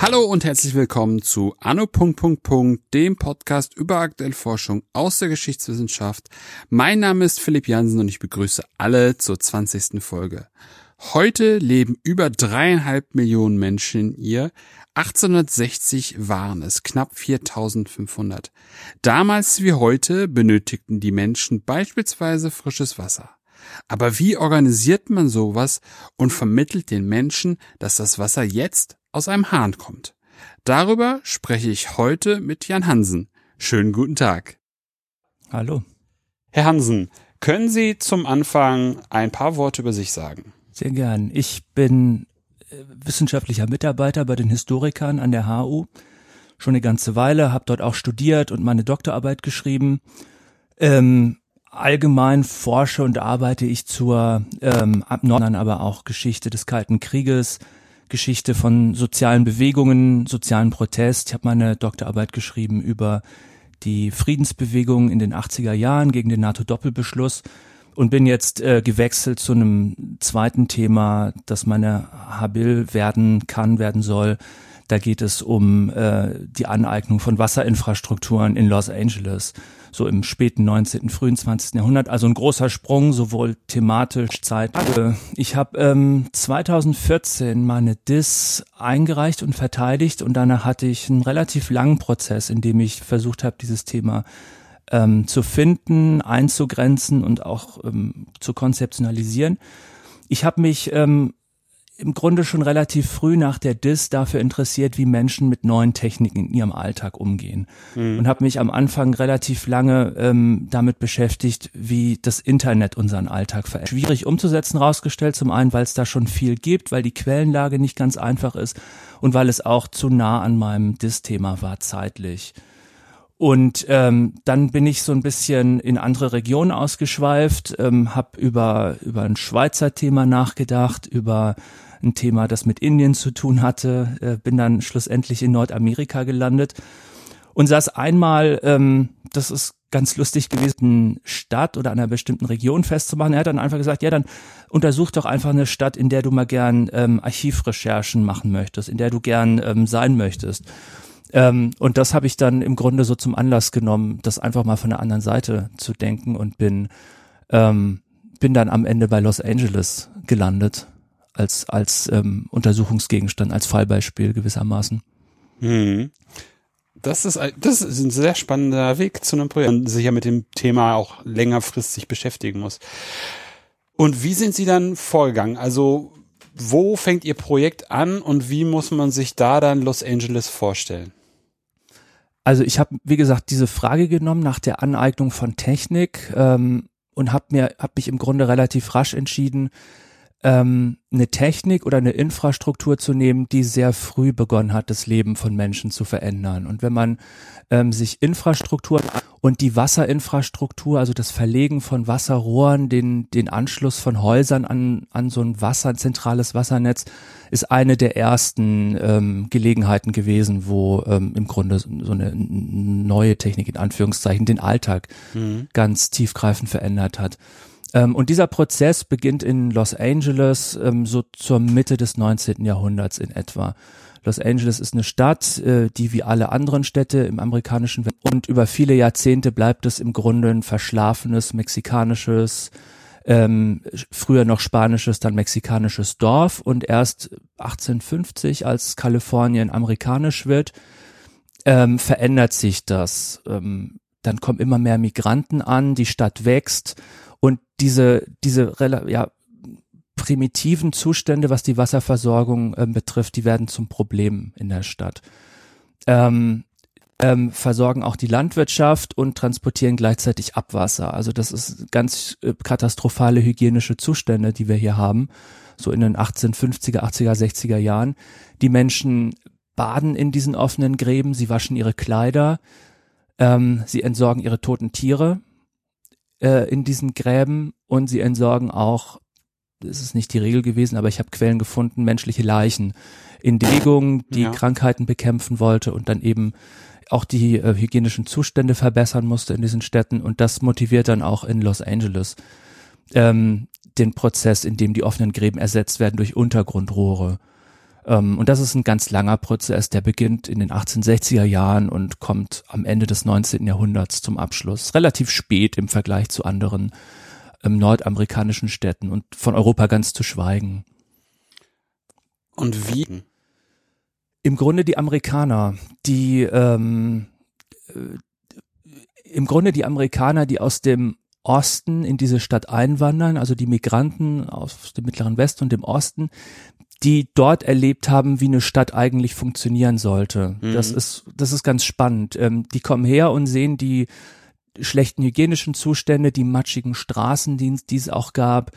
Hallo und herzlich willkommen zu Anno. dem Podcast über aktuelle Forschung aus der Geschichtswissenschaft. Mein Name ist Philipp Jansen und ich begrüße alle zur 20. Folge. Heute leben über dreieinhalb Millionen Menschen hier. 1860 waren es knapp 4500. Damals wie heute benötigten die Menschen beispielsweise frisches Wasser. Aber wie organisiert man sowas und vermittelt den Menschen, dass das Wasser jetzt aus einem Hahn kommt. Darüber spreche ich heute mit Jan Hansen. Schönen guten Tag. Hallo. Herr Hansen, können Sie zum Anfang ein paar Worte über sich sagen? Sehr gern. Ich bin äh, wissenschaftlicher Mitarbeiter bei den Historikern an der HU schon eine ganze Weile, habe dort auch studiert und meine Doktorarbeit geschrieben. Ähm, allgemein forsche und arbeite ich zur ähm, Abnordern, aber auch Geschichte des Kalten Krieges, Geschichte von sozialen Bewegungen, sozialen Protest. Ich habe meine Doktorarbeit geschrieben über die Friedensbewegung in den 80er Jahren gegen den NATO-Doppelbeschluss und bin jetzt äh, gewechselt zu einem zweiten Thema, das meine Habil werden kann, werden soll. Da geht es um äh, die Aneignung von Wasserinfrastrukturen in Los Angeles so im späten 19., frühen 20. Jahrhundert. Also ein großer Sprung, sowohl thematisch, Zeit. Ich habe ähm, 2014 meine DIS eingereicht und verteidigt und danach hatte ich einen relativ langen Prozess, in dem ich versucht habe, dieses Thema ähm, zu finden, einzugrenzen und auch ähm, zu konzeptionalisieren. Ich habe mich ähm, im Grunde schon relativ früh nach der DIS dafür interessiert, wie Menschen mit neuen Techniken in ihrem Alltag umgehen. Mhm. Und habe mich am Anfang relativ lange ähm, damit beschäftigt, wie das Internet unseren Alltag verändert. Schwierig umzusetzen rausgestellt, zum einen, weil es da schon viel gibt, weil die Quellenlage nicht ganz einfach ist und weil es auch zu nah an meinem DIS-Thema war zeitlich. Und ähm, dann bin ich so ein bisschen in andere Regionen ausgeschweift, ähm, habe über über ein Schweizer Thema nachgedacht, über ein Thema, das mit Indien zu tun hatte, äh, bin dann schlussendlich in Nordamerika gelandet und saß einmal, ähm, das ist ganz lustig gewesen, Stadt oder einer bestimmten Region festzumachen. Er hat dann einfach gesagt, ja, dann untersuch doch einfach eine Stadt, in der du mal gern ähm, Archivrecherchen machen möchtest, in der du gern ähm, sein möchtest. Ähm, und das habe ich dann im Grunde so zum Anlass genommen, das einfach mal von der anderen Seite zu denken und bin, ähm, bin dann am Ende bei Los Angeles gelandet als, als ähm, Untersuchungsgegenstand, als Fallbeispiel gewissermaßen. Hm. Das ist, das ist ein sehr spannender Weg zu einem Projekt, man sich ja mit dem Thema auch längerfristig beschäftigen muss. Und wie sind Sie dann vorgegangen? Also, wo fängt Ihr Projekt an und wie muss man sich da dann Los Angeles vorstellen? Also ich habe, wie gesagt, diese Frage genommen nach der Aneignung von Technik ähm, und habe mir, habe mich im Grunde relativ rasch entschieden, ähm, eine Technik oder eine Infrastruktur zu nehmen, die sehr früh begonnen hat, das Leben von Menschen zu verändern. Und wenn man ähm, sich Infrastruktur und die Wasserinfrastruktur, also das Verlegen von Wasserrohren, den, den Anschluss von Häusern an, an so ein Wasser, ein zentrales Wassernetz, ist eine der ersten ähm, Gelegenheiten gewesen, wo ähm, im Grunde so eine neue Technik in Anführungszeichen den Alltag mhm. ganz tiefgreifend verändert hat. Ähm, und dieser Prozess beginnt in Los Angeles ähm, so zur Mitte des 19. Jahrhunderts in etwa. Los Angeles ist eine Stadt, äh, die wie alle anderen Städte im amerikanischen und über viele Jahrzehnte bleibt es im Grunde ein verschlafenes mexikanisches, ähm, früher noch spanisches, dann mexikanisches Dorf und erst 1850, als Kalifornien amerikanisch wird, ähm, verändert sich das. Ähm, dann kommen immer mehr Migranten an, die Stadt wächst und diese, diese ja, primitiven Zustände, was die Wasserversorgung äh, betrifft, die werden zum Problem in der Stadt. Ähm, ähm, versorgen auch die Landwirtschaft und transportieren gleichzeitig Abwasser. Also das ist ganz äh, katastrophale hygienische Zustände, die wir hier haben, so in den 1850er, 80er, 60er Jahren. Die Menschen baden in diesen offenen Gräben, sie waschen ihre Kleider, ähm, sie entsorgen ihre toten Tiere, äh, in diesen Gräben und sie entsorgen auch, das ist nicht die Regel gewesen, aber ich habe Quellen gefunden, menschliche Leichen in Bewegung, die ja. Krankheiten bekämpfen wollte und dann eben auch die äh, hygienischen Zustände verbessern musste in diesen Städten und das motiviert dann auch in Los Angeles ähm, den Prozess, in dem die offenen Gräben ersetzt werden durch Untergrundrohre. Ähm, und das ist ein ganz langer Prozess, der beginnt in den 1860er Jahren und kommt am Ende des 19. Jahrhunderts zum Abschluss. Relativ spät im Vergleich zu anderen ähm, nordamerikanischen Städten und von Europa ganz zu schweigen. Und wie? Im Grunde die Amerikaner, die ähm, äh, im Grunde die Amerikaner, die aus dem Osten in diese Stadt einwandern, also die Migranten aus dem Mittleren Westen und dem Osten, die dort erlebt haben, wie eine Stadt eigentlich funktionieren sollte. Mhm. Das ist, das ist ganz spannend. Ähm, die kommen her und sehen die schlechten hygienischen Zustände, die matschigen Straßen, die, die es auch gab,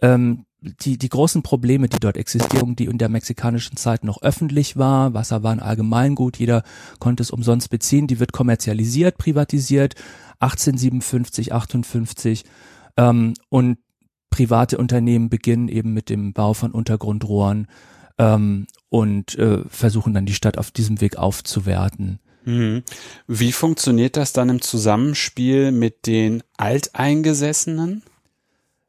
ähm, die, die großen Probleme, die dort existieren, die in der mexikanischen Zeit noch öffentlich war. Wasser war ein Allgemeingut, jeder konnte es umsonst beziehen. Die wird kommerzialisiert, privatisiert, 1857, 58. Ähm, und private Unternehmen beginnen eben mit dem Bau von Untergrundrohren ähm, und äh, versuchen dann die Stadt auf diesem Weg aufzuwerten. Mhm. Wie funktioniert das dann im Zusammenspiel mit den Alteingesessenen?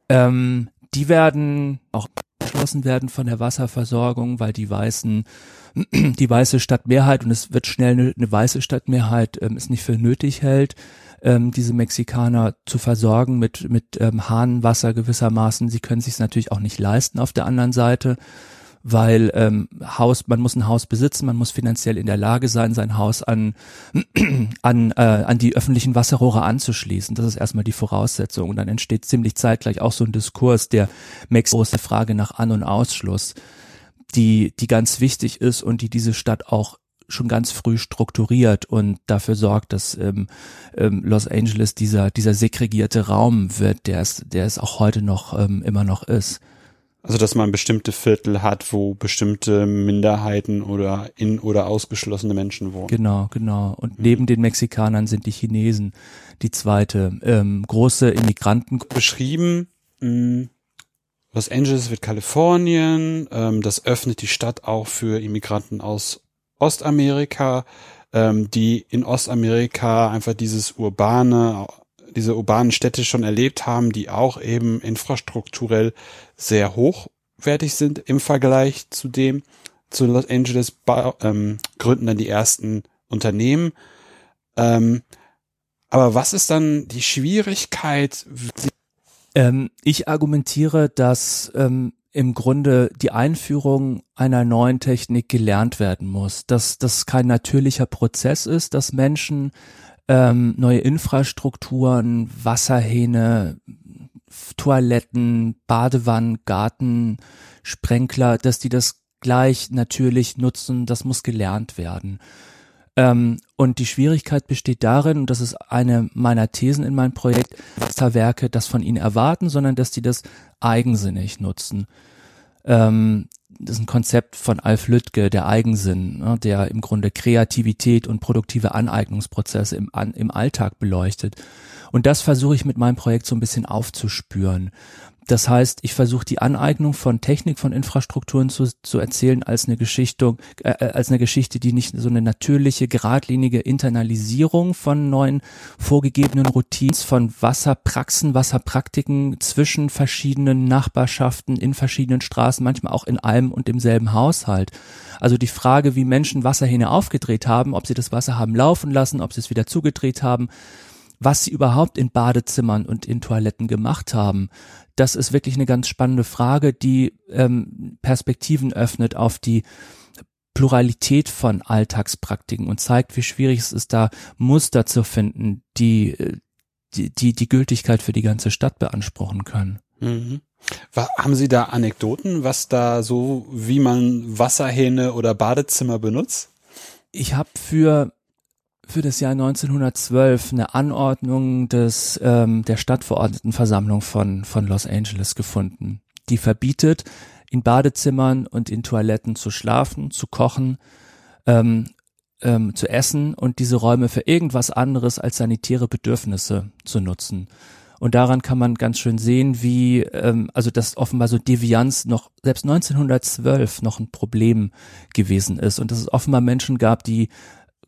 Ähm, die werden auch beschlossen werden von der Wasserversorgung, weil die weißen, die weiße Stadtmehrheit und es wird schnell eine, eine weiße Stadtmehrheit ähm, es nicht für nötig hält, ähm, diese Mexikaner zu versorgen mit, mit ähm, Hahnenwasser gewissermaßen. Sie können sich natürlich auch nicht leisten auf der anderen Seite, weil ähm, Haus, man muss ein Haus besitzen, man muss finanziell in der Lage sein, sein Haus an, an, äh, an die öffentlichen Wasserrohre anzuschließen. Das ist erstmal die Voraussetzung. Und dann entsteht ziemlich zeitgleich auch so ein Diskurs der Mexikos Frage nach An- und Ausschluss, die, die ganz wichtig ist und die diese Stadt auch schon ganz früh strukturiert und dafür sorgt, dass ähm, ähm, Los Angeles dieser dieser segregierte Raum wird, der es der es auch heute noch ähm, immer noch ist. Also dass man bestimmte Viertel hat, wo bestimmte Minderheiten oder in oder ausgeschlossene Menschen wohnen. Genau, genau. Und mhm. neben den Mexikanern sind die Chinesen die zweite ähm, große Immigranten. Beschrieben. Mh, mm, Los Angeles wird Kalifornien. Ähm, das öffnet die Stadt auch für Immigranten aus Ostamerika, ähm, die in Ostamerika einfach dieses urbane, diese urbanen Städte schon erlebt haben, die auch eben infrastrukturell sehr hochwertig sind im Vergleich zu dem, zu Los Angeles ähm, gründen dann die ersten Unternehmen. Ähm, aber was ist dann die Schwierigkeit? Ähm, ich argumentiere, dass ähm, im Grunde die Einführung einer neuen Technik gelernt werden muss, dass das kein natürlicher Prozess ist, dass Menschen ähm, neue Infrastrukturen, Wasserhähne, Toiletten, Badewannen, Garten, Sprenkler, dass die das gleich natürlich nutzen, das muss gelernt werden. Ähm, und die Schwierigkeit besteht darin, und das ist eine meiner Thesen in meinem Projekt, dass da Werke das von ihnen erwarten, sondern dass die das eigensinnig nutzen. Ähm, das ist ein Konzept von Alf Lüttke, der Eigensinn, ne, der im Grunde Kreativität und produktive Aneignungsprozesse im, an, im Alltag beleuchtet. Und das versuche ich mit meinem Projekt so ein bisschen aufzuspüren. Das heißt, ich versuche die Aneignung von Technik, von Infrastrukturen zu, zu erzählen als eine Geschichte, äh, äh, als eine Geschichte, die nicht so eine natürliche, geradlinige Internalisierung von neuen vorgegebenen Routines, von Wasserpraxen, Wasserpraktiken zwischen verschiedenen Nachbarschaften, in verschiedenen Straßen, manchmal auch in einem und demselben Haushalt. Also die Frage, wie Menschen Wasserhähne aufgedreht haben, ob sie das Wasser haben laufen lassen, ob sie es wieder zugedreht haben, was sie überhaupt in Badezimmern und in Toiletten gemacht haben. Das ist wirklich eine ganz spannende Frage, die ähm, Perspektiven öffnet auf die Pluralität von Alltagspraktiken und zeigt, wie schwierig es ist, da Muster zu finden, die die, die, die Gültigkeit für die ganze Stadt beanspruchen können. Mhm. Haben Sie da Anekdoten, was da so, wie man Wasserhähne oder Badezimmer benutzt? Ich habe für für das Jahr 1912 eine Anordnung des ähm, der Stadtverordnetenversammlung von von Los Angeles gefunden, die verbietet, in Badezimmern und in Toiletten zu schlafen, zu kochen, ähm, ähm, zu essen und diese Räume für irgendwas anderes als sanitäre Bedürfnisse zu nutzen. Und daran kann man ganz schön sehen, wie, ähm, also dass offenbar so Devianz noch, selbst 1912 noch ein Problem gewesen ist und dass es offenbar Menschen gab, die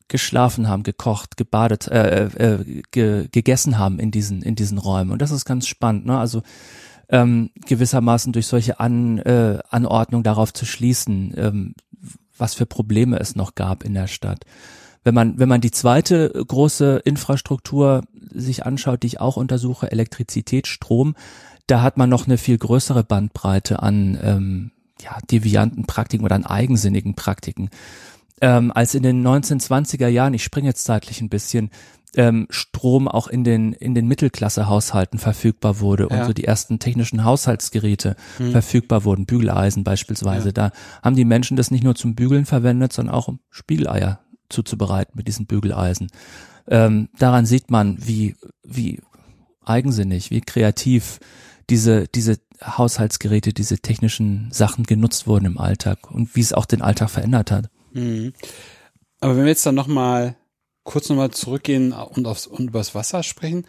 geschlafen haben, gekocht, gebadet, äh, äh, ge, gegessen haben in diesen in diesen Räumen. Und das ist ganz spannend. Ne? Also ähm, gewissermaßen durch solche An, äh, Anordnung darauf zu schließen, ähm, was für Probleme es noch gab in der Stadt. Wenn man, wenn man die zweite große Infrastruktur sich anschaut, die ich auch untersuche, Elektrizität, Strom, da hat man noch eine viel größere Bandbreite an ähm, ja, devianten Praktiken oder an eigensinnigen Praktiken. Ähm, als in den 1920er Jahren, ich springe jetzt zeitlich ein bisschen, ähm, Strom auch in den in den Mittelklasse-Haushalten verfügbar wurde ja. und so die ersten technischen Haushaltsgeräte hm. verfügbar wurden, Bügeleisen beispielsweise. Ja. Da haben die Menschen das nicht nur zum Bügeln verwendet, sondern auch um Spiegeleier zuzubereiten mit diesen Bügeleisen. Ähm, daran sieht man, wie wie eigensinnig, wie kreativ diese diese Haushaltsgeräte, diese technischen Sachen genutzt wurden im Alltag und wie es auch den Alltag verändert hat. Mhm. Aber wenn wir jetzt dann nochmal kurz nochmal zurückgehen und aufs und übers Wasser sprechen.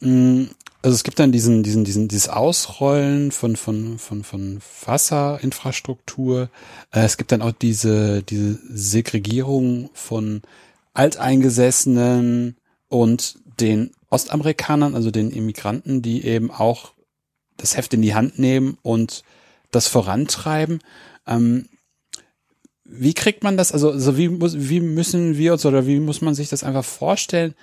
Mm, also es gibt dann diesen, diesen, diesen, dieses Ausrollen von, von, von, von Wasserinfrastruktur. Äh, es gibt dann auch diese, diese Segregierung von Alteingesessenen und den Ostamerikanern, also den Immigranten, die eben auch das Heft in die Hand nehmen und das vorantreiben. Ähm, wie kriegt man das, also, also wie, muss, wie müssen wir uns oder wie muss man sich das einfach vorstellen?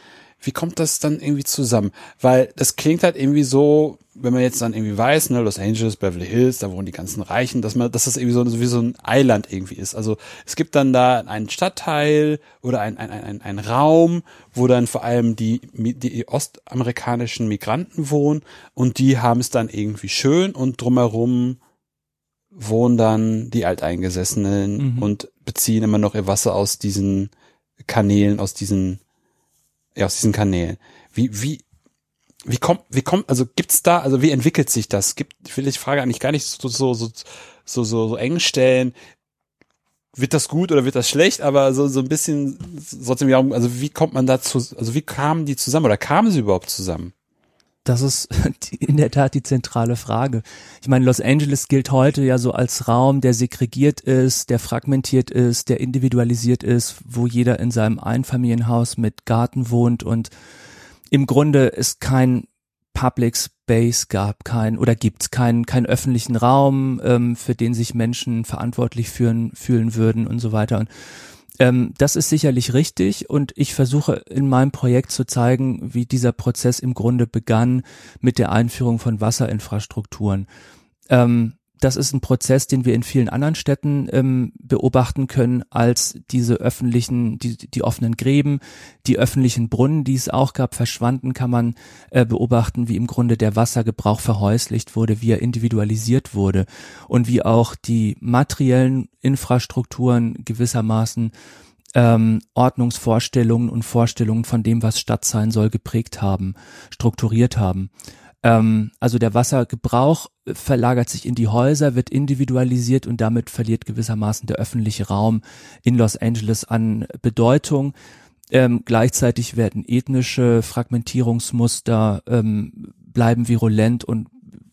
Wie kommt das dann irgendwie zusammen? Weil das klingt halt irgendwie so, wenn man jetzt dann irgendwie weiß, ne, Los Angeles, Beverly Hills, da wohnen die ganzen Reichen, dass man, dass das irgendwie so wie so ein Eiland irgendwie ist. Also es gibt dann da einen Stadtteil oder ein, ein, ein, ein Raum, wo dann vor allem die, die ostamerikanischen Migranten wohnen und die haben es dann irgendwie schön und drumherum wohnen dann die Alteingesessenen mhm. und beziehen immer noch ihr Wasser aus diesen Kanälen, aus diesen, ja, aus diesen Kanälen. Wie, wie, wie kommt, wie kommt, also gibt's da, also wie entwickelt sich das? Gibt, ich will die Frage eigentlich gar nicht so, so, so, so, so, so eng stellen. Wird das gut oder wird das schlecht? Aber so, so ein bisschen, trotzdem, also wie kommt man dazu, also wie kamen die zusammen oder kamen sie überhaupt zusammen? Das ist in der Tat die zentrale Frage. Ich meine, Los Angeles gilt heute ja so als Raum, der segregiert ist, der fragmentiert ist, der individualisiert ist, wo jeder in seinem Einfamilienhaus mit Garten wohnt und im Grunde es kein Public Space gab, kein oder gibt keinen keinen öffentlichen Raum, ähm, für den sich Menschen verantwortlich fühlen fühlen würden und so weiter. Und ähm, das ist sicherlich richtig und ich versuche in meinem Projekt zu zeigen, wie dieser Prozess im Grunde begann mit der Einführung von Wasserinfrastrukturen. Ähm, das ist ein Prozess, den wir in vielen anderen Städten ähm, beobachten können, als diese öffentlichen, die, die offenen Gräben, die öffentlichen Brunnen, die es auch gab, verschwanden, kann man äh, beobachten, wie im Grunde der Wassergebrauch verhäuslicht wurde, wie er individualisiert wurde und wie auch die materiellen Infrastrukturen gewissermaßen ähm, Ordnungsvorstellungen und Vorstellungen von dem, was Stadt sein soll, geprägt haben, strukturiert haben. Ähm, also der Wassergebrauch verlagert sich in die Häuser, wird individualisiert und damit verliert gewissermaßen der öffentliche Raum in Los Angeles an Bedeutung. Ähm, gleichzeitig werden ethnische Fragmentierungsmuster ähm, bleiben virulent und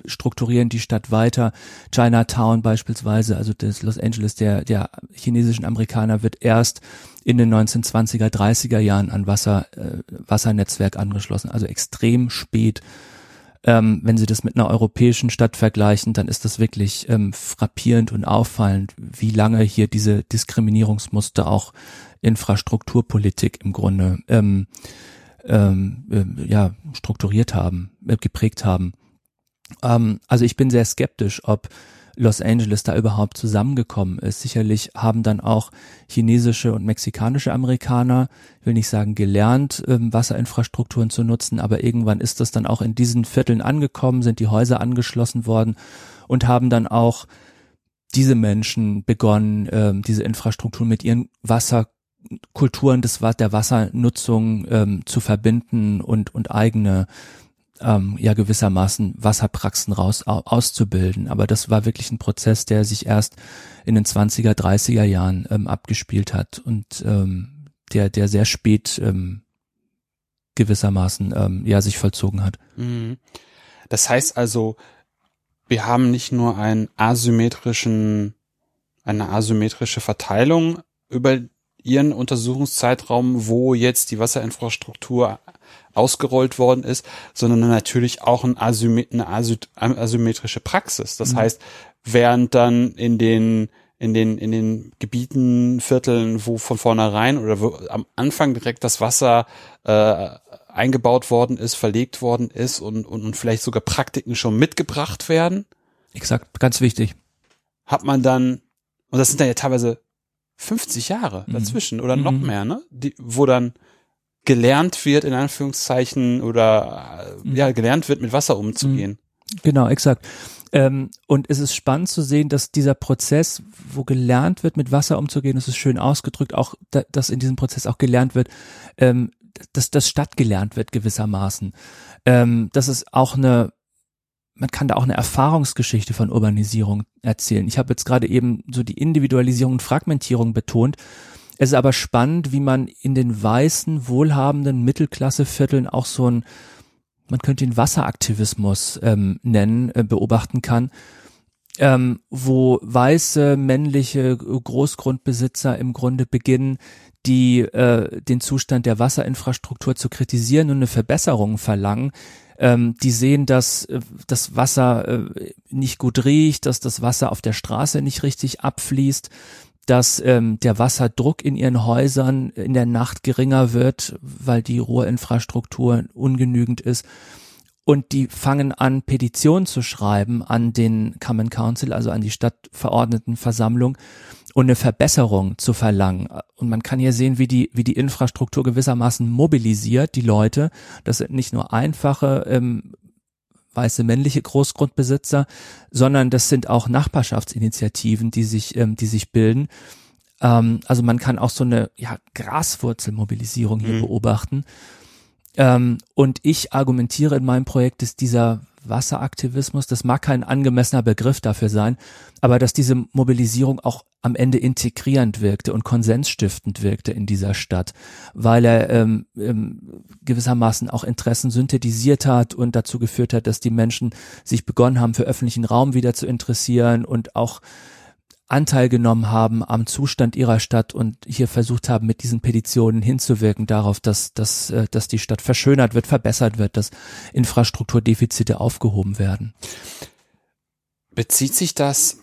strukturieren die Stadt weiter. Chinatown beispielsweise, also das Los Angeles der, der chinesischen Amerikaner wird erst in den 1920er, 30er Jahren an Wasser, äh, Wassernetzwerk angeschlossen, also extrem spät ähm, wenn Sie das mit einer europäischen Stadt vergleichen, dann ist das wirklich ähm, frappierend und auffallend, wie lange hier diese Diskriminierungsmuster auch Infrastrukturpolitik im Grunde ähm, ähm, äh, ja strukturiert haben, äh, geprägt haben. Ähm, also ich bin sehr skeptisch, ob Los Angeles da überhaupt zusammengekommen ist. Sicherlich haben dann auch chinesische und mexikanische Amerikaner, will nicht sagen gelernt, ähm, Wasserinfrastrukturen zu nutzen, aber irgendwann ist das dann auch in diesen Vierteln angekommen, sind die Häuser angeschlossen worden und haben dann auch diese Menschen begonnen, ähm, diese Infrastruktur mit ihren Wasserkulturen des, der Wassernutzung ähm, zu verbinden und, und eigene ähm, ja gewissermaßen Wasserpraxen raus auszubilden. Aber das war wirklich ein Prozess, der sich erst in den 20er, 30er Jahren ähm, abgespielt hat und ähm, der, der sehr spät ähm, gewissermaßen ähm, ja sich vollzogen hat. Mhm. Das heißt also, wir haben nicht nur einen asymmetrischen, eine asymmetrische Verteilung über ihren Untersuchungszeitraum, wo jetzt die Wasserinfrastruktur ausgerollt worden ist, sondern natürlich auch ein Asymmet eine asymmetrische Praxis. Das mhm. heißt, während dann in den in den in den Gebieten, Vierteln, wo von vornherein oder wo am Anfang direkt das Wasser äh, eingebaut worden ist, verlegt worden ist und, und, und vielleicht sogar Praktiken schon mitgebracht werden. Exakt, ganz wichtig. Hat man dann, und das sind dann ja teilweise 50 Jahre mhm. dazwischen mhm. oder noch mhm. mehr, ne? Die, wo dann gelernt wird, in Anführungszeichen, oder mhm. ja, gelernt wird, mit Wasser umzugehen. Mhm. Genau, exakt. Ähm, und es ist spannend zu sehen, dass dieser Prozess, wo gelernt wird, mit Wasser umzugehen, das ist schön ausgedrückt, auch, da, dass in diesem Prozess auch gelernt wird, ähm, dass das stattgelernt wird gewissermaßen. Ähm, das ist auch eine, man kann da auch eine Erfahrungsgeschichte von Urbanisierung erzählen. Ich habe jetzt gerade eben so die Individualisierung und Fragmentierung betont. Es ist aber spannend, wie man in den weißen, wohlhabenden Mittelklassevierteln auch so ein, man könnte ihn Wasseraktivismus ähm, nennen, äh, beobachten kann, ähm, wo weiße männliche Großgrundbesitzer im Grunde beginnen, die äh, den Zustand der Wasserinfrastruktur zu kritisieren und eine Verbesserung verlangen. Ähm, die sehen, dass äh, das Wasser äh, nicht gut riecht, dass das Wasser auf der Straße nicht richtig abfließt, dass ähm, der Wasserdruck in ihren Häusern in der Nacht geringer wird, weil die Rohrinfrastruktur ungenügend ist. Und die fangen an, Petitionen zu schreiben an den Common Council, also an die Stadtverordnetenversammlung und eine Verbesserung zu verlangen. Und man kann hier sehen, wie die, wie die Infrastruktur gewissermaßen mobilisiert, die Leute. Das sind nicht nur einfache ähm, weiße männliche Großgrundbesitzer, sondern das sind auch Nachbarschaftsinitiativen, die sich, ähm, die sich bilden. Ähm, also man kann auch so eine ja, Graswurzelmobilisierung hier mhm. beobachten. Ähm, und ich argumentiere in meinem Projekt, dass dieser Wasseraktivismus, das mag kein angemessener Begriff dafür sein, aber dass diese Mobilisierung auch am Ende integrierend wirkte und konsensstiftend wirkte in dieser Stadt, weil er ähm, ähm, gewissermaßen auch Interessen synthetisiert hat und dazu geführt hat, dass die Menschen sich begonnen haben, für öffentlichen Raum wieder zu interessieren und auch Anteil genommen haben am Zustand ihrer Stadt und hier versucht haben, mit diesen Petitionen hinzuwirken darauf, dass, dass, äh, dass die Stadt verschönert wird, verbessert wird, dass Infrastrukturdefizite aufgehoben werden. Bezieht sich das,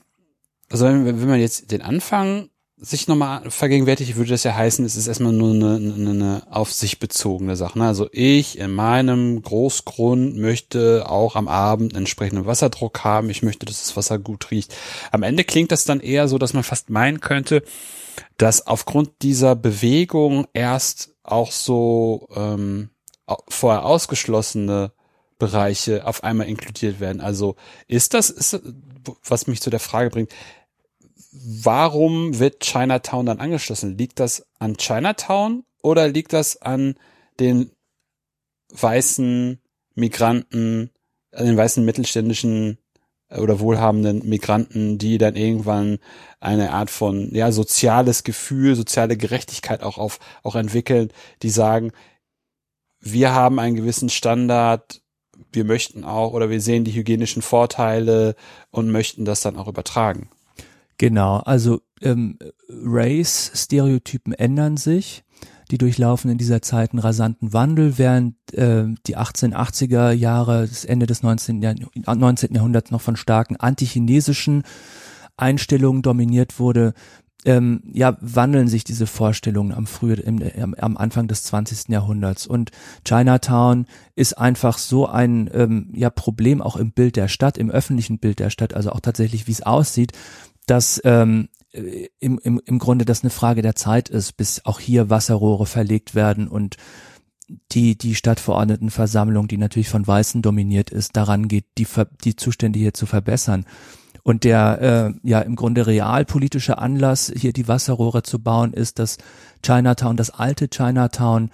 also wenn, wenn man jetzt den Anfang sich nochmal vergegenwärtigt, würde das ja heißen, es ist erstmal nur eine, eine, eine auf sich bezogene Sache. Ne? Also ich in meinem Großgrund möchte auch am Abend entsprechenden Wasserdruck haben. Ich möchte, dass das Wasser gut riecht. Am Ende klingt das dann eher so, dass man fast meinen könnte, dass aufgrund dieser Bewegung erst auch so ähm, vorher ausgeschlossene Bereiche auf einmal inkludiert werden. Also ist das, ist, was mich zu der Frage bringt, warum wird Chinatown dann angeschlossen? Liegt das an Chinatown oder liegt das an den weißen Migranten, an den weißen mittelständischen äh, oder wohlhabenden Migranten, die dann irgendwann eine Art von ja soziales Gefühl, soziale Gerechtigkeit auch auf auch entwickeln, die sagen, wir haben einen gewissen Standard, wir möchten auch oder wir sehen die hygienischen Vorteile und möchten das dann auch übertragen. Genau, also ähm, Race-Stereotypen ändern sich. Die durchlaufen in dieser Zeit einen rasanten Wandel, während äh, die 1880er Jahre, das Ende des 19. Jahr, 19. Jahrhunderts noch von starken antichinesischen Einstellungen dominiert wurde, ähm, ja, wandeln sich diese Vorstellungen am frühe, im, am Anfang des 20. Jahrhunderts. Und Chinatown ist einfach so ein ähm, ja, Problem auch im Bild der Stadt, im öffentlichen Bild der Stadt, also auch tatsächlich, wie es aussieht, dass ähm, im, im, im Grunde das eine Frage der Zeit ist, bis auch hier Wasserrohre verlegt werden und die, die Stadtverordnetenversammlung, die natürlich von Weißen dominiert ist, daran geht, die, die Zustände hier zu verbessern. Und der äh, ja im Grunde realpolitische Anlass, hier die Wasserrohre zu bauen, ist, dass Chinatown, das alte Chinatown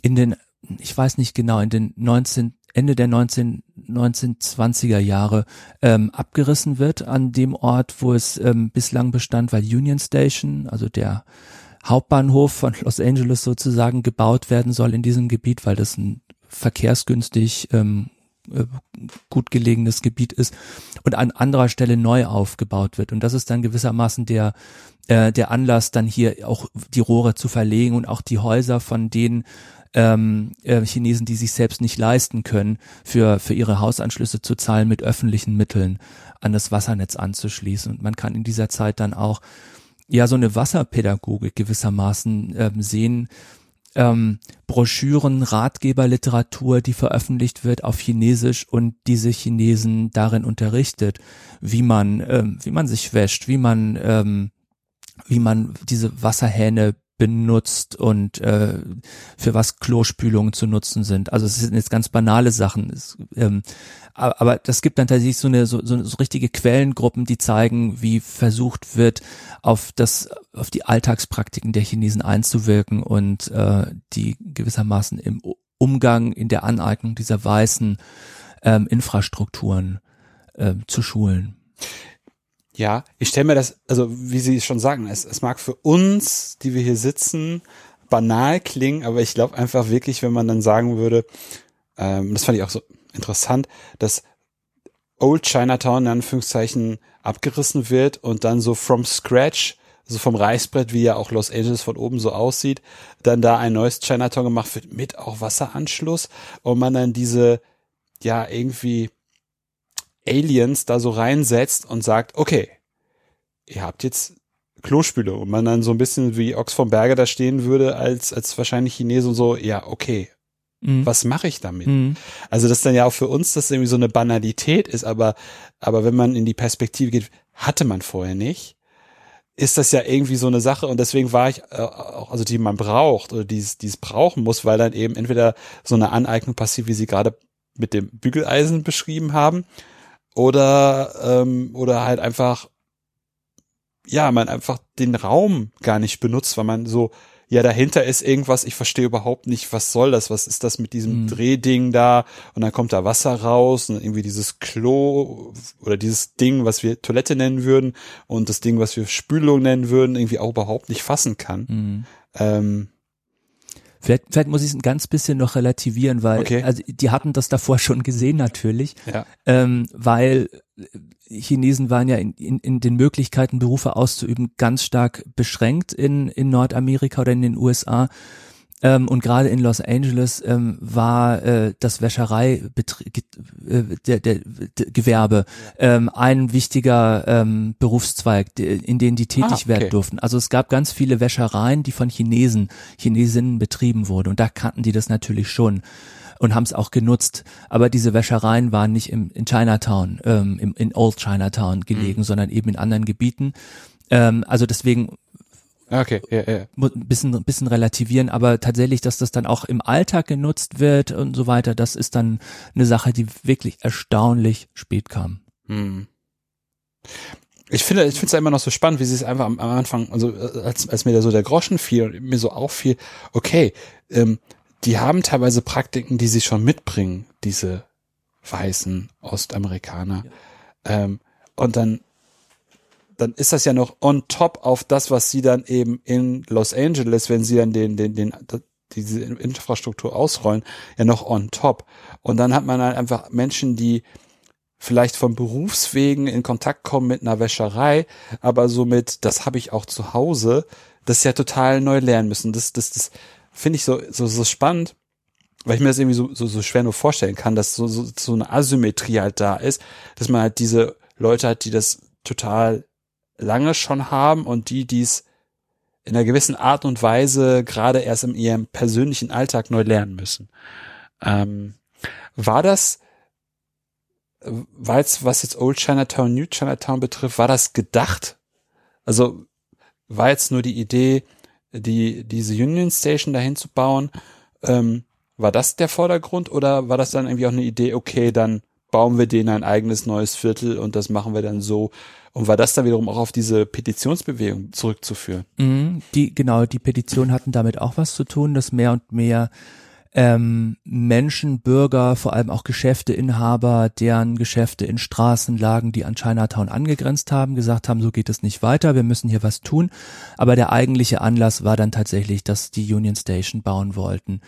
in den, ich weiß nicht genau, in den 19, Ende der 19, 1920er Jahre ähm, abgerissen wird an dem Ort, wo es ähm, bislang bestand, weil Union Station, also der Hauptbahnhof von Los Angeles sozusagen gebaut werden soll in diesem Gebiet, weil das ein verkehrsgünstig ähm, äh, gut gelegenes Gebiet ist und an anderer Stelle neu aufgebaut wird. Und das ist dann gewissermaßen der, äh, der Anlass, dann hier auch die Rohre zu verlegen und auch die Häuser von den ähm, äh, Chinesen, die sich selbst nicht leisten können, für, für ihre Hausanschlüsse zu zahlen, mit öffentlichen Mitteln an das Wassernetz anzuschließen. Und man kann in dieser Zeit dann auch ja so eine Wasserpädagogik gewissermaßen ähm, sehen, ähm, Broschüren, Ratgeberliteratur, die veröffentlicht wird auf Chinesisch und diese Chinesen darin unterrichtet, wie man, ähm, wie man sich wäscht, wie man, ähm, wie man diese Wasserhähne benutzt und äh, für was Klospülungen zu nutzen sind. Also es sind jetzt ganz banale Sachen. Es, ähm, aber, das gibt dann tatsächlich so eine so, so, so richtige Quellengruppen, die zeigen, wie versucht wird, auf das auf die Alltagspraktiken der Chinesen einzuwirken und äh, die gewissermaßen im Umgang in der Aneignung dieser weißen ähm, Infrastrukturen äh, zu schulen. Ja, ich stelle mir das, also wie Sie schon sagen, es, es mag für uns, die wir hier sitzen, banal klingen, aber ich glaube einfach wirklich, wenn man dann sagen würde, ähm, das fand ich auch so interessant, dass Old Chinatown in Anführungszeichen abgerissen wird und dann so from scratch, also vom Reißbrett, wie ja auch Los Angeles von oben so aussieht, dann da ein neues Chinatown gemacht wird mit auch Wasseranschluss und man dann diese, ja, irgendwie Aliens da so reinsetzt und sagt, okay, ihr habt jetzt Klospüle und man dann so ein bisschen wie Ochs vom Berge da stehen würde als, als wahrscheinlich Chinesen so, ja, okay, mhm. was mache ich damit? Mhm. Also das dann ja auch für uns das irgendwie so eine Banalität ist, aber, aber wenn man in die Perspektive geht, hatte man vorher nicht, ist das ja irgendwie so eine Sache und deswegen war ich äh, auch, also die man braucht oder die es brauchen muss, weil dann eben entweder so eine Aneignung passiert, wie sie gerade mit dem Bügeleisen beschrieben haben, oder ähm, oder halt einfach ja man einfach den Raum gar nicht benutzt, weil man so ja dahinter ist irgendwas, ich verstehe überhaupt nicht, was soll das, was ist das mit diesem mhm. Drehding da und dann kommt da Wasser raus und irgendwie dieses Klo oder dieses Ding, was wir Toilette nennen würden und das Ding, was wir Spülung nennen würden, irgendwie auch überhaupt nicht fassen kann. Mhm. Ähm, Vielleicht, vielleicht muss ich es ein ganz bisschen noch relativieren, weil okay. also die hatten das davor schon gesehen natürlich, ja. ähm, weil Chinesen waren ja in, in, in den Möglichkeiten, Berufe auszuüben, ganz stark beschränkt in, in Nordamerika oder in den USA. Ähm, und gerade in Los Angeles ähm, war äh, das Wäscherei äh, der, der, der Gewerbe ähm, ein wichtiger ähm, Berufszweig, in den die tätig ah, okay. werden durften. Also es gab ganz viele Wäschereien, die von Chinesen, Chinesinnen betrieben wurden und da kannten die das natürlich schon und haben es auch genutzt. Aber diese Wäschereien waren nicht im, in Chinatown, ähm, im, in Old Chinatown gelegen, mhm. sondern eben in anderen Gebieten. Ähm, also deswegen Okay, ja, ja. Ein bisschen, ein bisschen relativieren, aber tatsächlich, dass das dann auch im Alltag genutzt wird und so weiter, das ist dann eine Sache, die wirklich erstaunlich spät kam. Hm. Ich finde, ich finde es immer noch so spannend, wie sie es einfach am, am, Anfang, also als, als mir da so der Groschen fiel und mir so auffiel, okay, ähm, die haben teilweise Praktiken, die sie schon mitbringen, diese weißen Ostamerikaner. Ja. Ähm, und dann dann ist das ja noch on top auf das, was sie dann eben in Los Angeles, wenn sie dann den, den, den, diese Infrastruktur ausrollen, ja noch on top. Und dann hat man halt einfach Menschen, die vielleicht von Berufswegen in Kontakt kommen mit einer Wäscherei, aber somit, das habe ich auch zu Hause, das ja total neu lernen müssen. Das, das, das finde ich so, so, so spannend, weil ich mir das irgendwie so, so, so schwer nur vorstellen kann, dass so, so, so eine Asymmetrie halt da ist, dass man halt diese Leute hat, die das total lange schon haben und die dies in einer gewissen Art und Weise gerade erst in ihrem persönlichen Alltag neu lernen müssen. Ähm, war das, war jetzt, was jetzt Old Chinatown, New Chinatown betrifft, war das gedacht? Also war jetzt nur die Idee, die, diese Union Station dahin zu bauen, ähm, war das der Vordergrund oder war das dann irgendwie auch eine Idee, okay, dann bauen wir denen ein eigenes neues Viertel und das machen wir dann so. Und war das dann wiederum auch auf diese Petitionsbewegung zurückzuführen? Mhm, die, genau, die Petitionen hatten damit auch was zu tun, dass mehr und mehr ähm, Menschen, Bürger, vor allem auch Geschäfteinhaber, deren Geschäfte in Straßen lagen, die an Chinatown angegrenzt haben, gesagt haben, so geht es nicht weiter, wir müssen hier was tun. Aber der eigentliche Anlass war dann tatsächlich, dass die Union Station bauen wollten.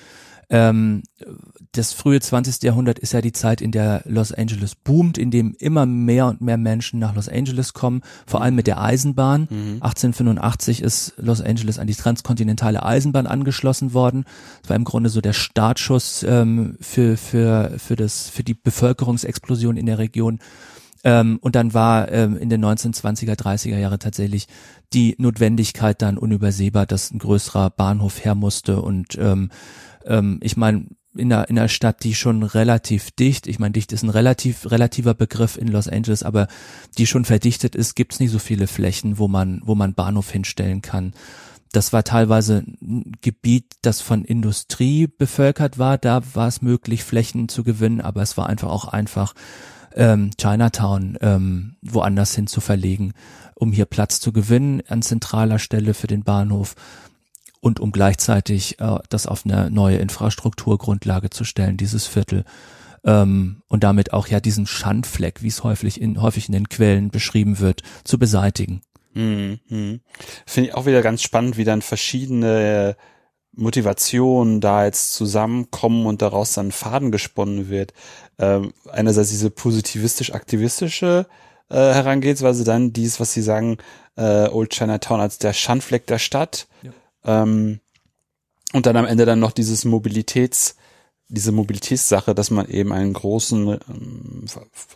Ähm, das frühe 20. Jahrhundert ist ja die Zeit, in der Los Angeles boomt, in dem immer mehr und mehr Menschen nach Los Angeles kommen, vor allem mit der Eisenbahn. Mhm. 1885 ist Los Angeles an die transkontinentale Eisenbahn angeschlossen worden. Das war im Grunde so der Startschuss ähm, für, für, für, das, für die Bevölkerungsexplosion in der Region. Ähm, und dann war ähm, in den 1920er, 30er Jahre tatsächlich die Notwendigkeit dann unübersehbar, dass ein größerer Bahnhof her musste. Und ähm, ähm, ich meine, in einer, in einer Stadt, die schon relativ dicht, ich meine, dicht ist ein relativ relativer Begriff in Los Angeles, aber die schon verdichtet ist, gibt es nicht so viele Flächen, wo man, wo man Bahnhof hinstellen kann. Das war teilweise ein Gebiet, das von Industrie bevölkert war. Da war es möglich, Flächen zu gewinnen, aber es war einfach auch einfach, ähm, Chinatown ähm, woanders hin zu verlegen, um hier Platz zu gewinnen an zentraler Stelle für den Bahnhof und um gleichzeitig äh, das auf eine neue Infrastrukturgrundlage zu stellen, dieses Viertel. Ähm, und damit auch ja diesen Schandfleck, wie es häufig in, häufig in den Quellen beschrieben wird, zu beseitigen. Hm, hm. Finde ich auch wieder ganz spannend, wie dann verschiedene Motivationen da jetzt zusammenkommen und daraus dann Faden gesponnen wird. Ähm, einerseits diese positivistisch-aktivistische äh, Herangehensweise, dann dies, was sie sagen, äh, Old Chinatown als der Schandfleck der Stadt. Ja. Ähm, und dann am Ende dann noch dieses Mobilitäts, diese Mobilitätssache, dass man eben einen großen, ähm,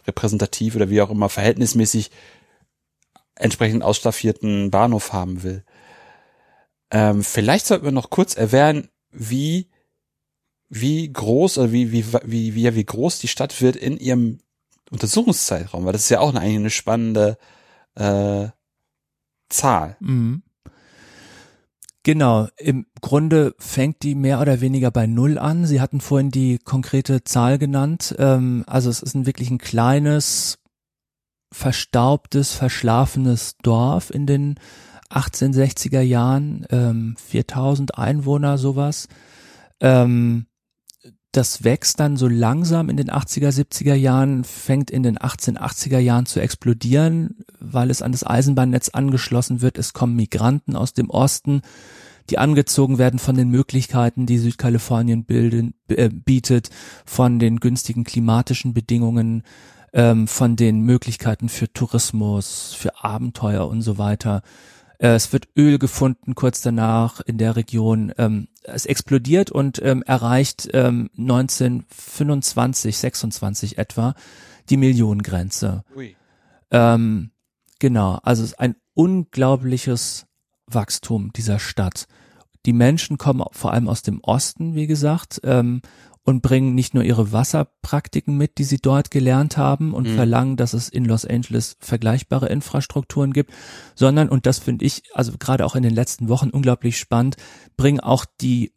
repräsentativ oder wie auch immer verhältnismäßig entsprechend ausstaffierten Bahnhof haben will. Ähm, vielleicht sollten wir noch kurz erwähnen, wie wie groß oder wie wie wie wie, groß die Stadt wird in ihrem Untersuchungszeitraum, weil das ist ja auch eine, eigentlich eine spannende äh, Zahl. Mhm. Genau, im Grunde fängt die mehr oder weniger bei Null an. Sie hatten vorhin die konkrete Zahl genannt. Ähm, also es ist ein wirklich ein kleines, verstaubtes, verschlafenes Dorf in den 1860er Jahren, ähm, 4000 Einwohner, sowas. Ähm, das wächst dann so langsam in den 80er, 70er Jahren, fängt in den 1880er Jahren zu explodieren, weil es an das Eisenbahnnetz angeschlossen wird. Es kommen Migranten aus dem Osten, die angezogen werden von den Möglichkeiten, die Südkalifornien bilden, äh, bietet, von den günstigen klimatischen Bedingungen, ähm, von den Möglichkeiten für Tourismus, für Abenteuer und so weiter. Äh, es wird Öl gefunden kurz danach in der Region. Ähm, es explodiert und ähm, erreicht ähm, 1925, 26 etwa die Millionengrenze. Ähm, genau, also es ist ein unglaubliches Wachstum dieser Stadt. Die Menschen kommen vor allem aus dem Osten, wie gesagt, ähm, und bringen nicht nur ihre Wasserpraktiken mit, die sie dort gelernt haben und mhm. verlangen, dass es in Los Angeles vergleichbare Infrastrukturen gibt, sondern, und das finde ich, also gerade auch in den letzten Wochen unglaublich spannend, bringen auch die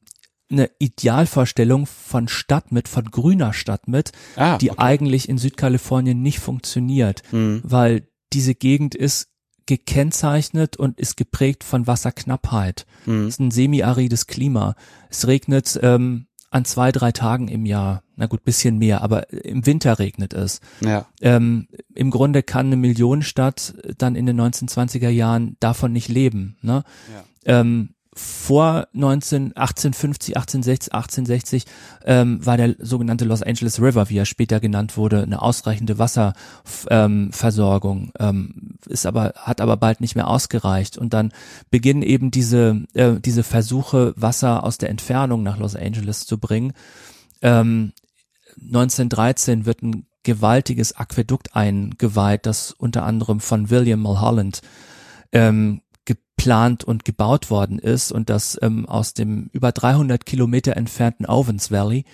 eine Idealvorstellung von Stadt mit, von grüner Stadt mit, ah, die eigentlich in Südkalifornien nicht funktioniert, mhm. weil diese Gegend ist gekennzeichnet und ist geprägt von Wasserknappheit. Mhm. Es ist ein semi-arides Klima. Es regnet ähm, an zwei, drei Tagen im Jahr, na gut, bisschen mehr, aber im Winter regnet es. Ja. Ähm, Im Grunde kann eine Millionenstadt dann in den 1920er Jahren davon nicht leben. Ne? Ja. Ähm, vor 19, 1850, 1860, 1860 ähm, war der sogenannte Los Angeles River, wie er später genannt wurde, eine ausreichende Wasserversorgung, ähm, ist aber hat aber bald nicht mehr ausgereicht und dann beginnen eben diese äh, diese Versuche Wasser aus der Entfernung nach Los Angeles zu bringen. Ähm, 1913 wird ein gewaltiges Aquädukt eingeweiht, das unter anderem von William Mulholland ähm, geplant und gebaut worden ist und das ähm, aus dem über 300 Kilometer entfernten Owens Valley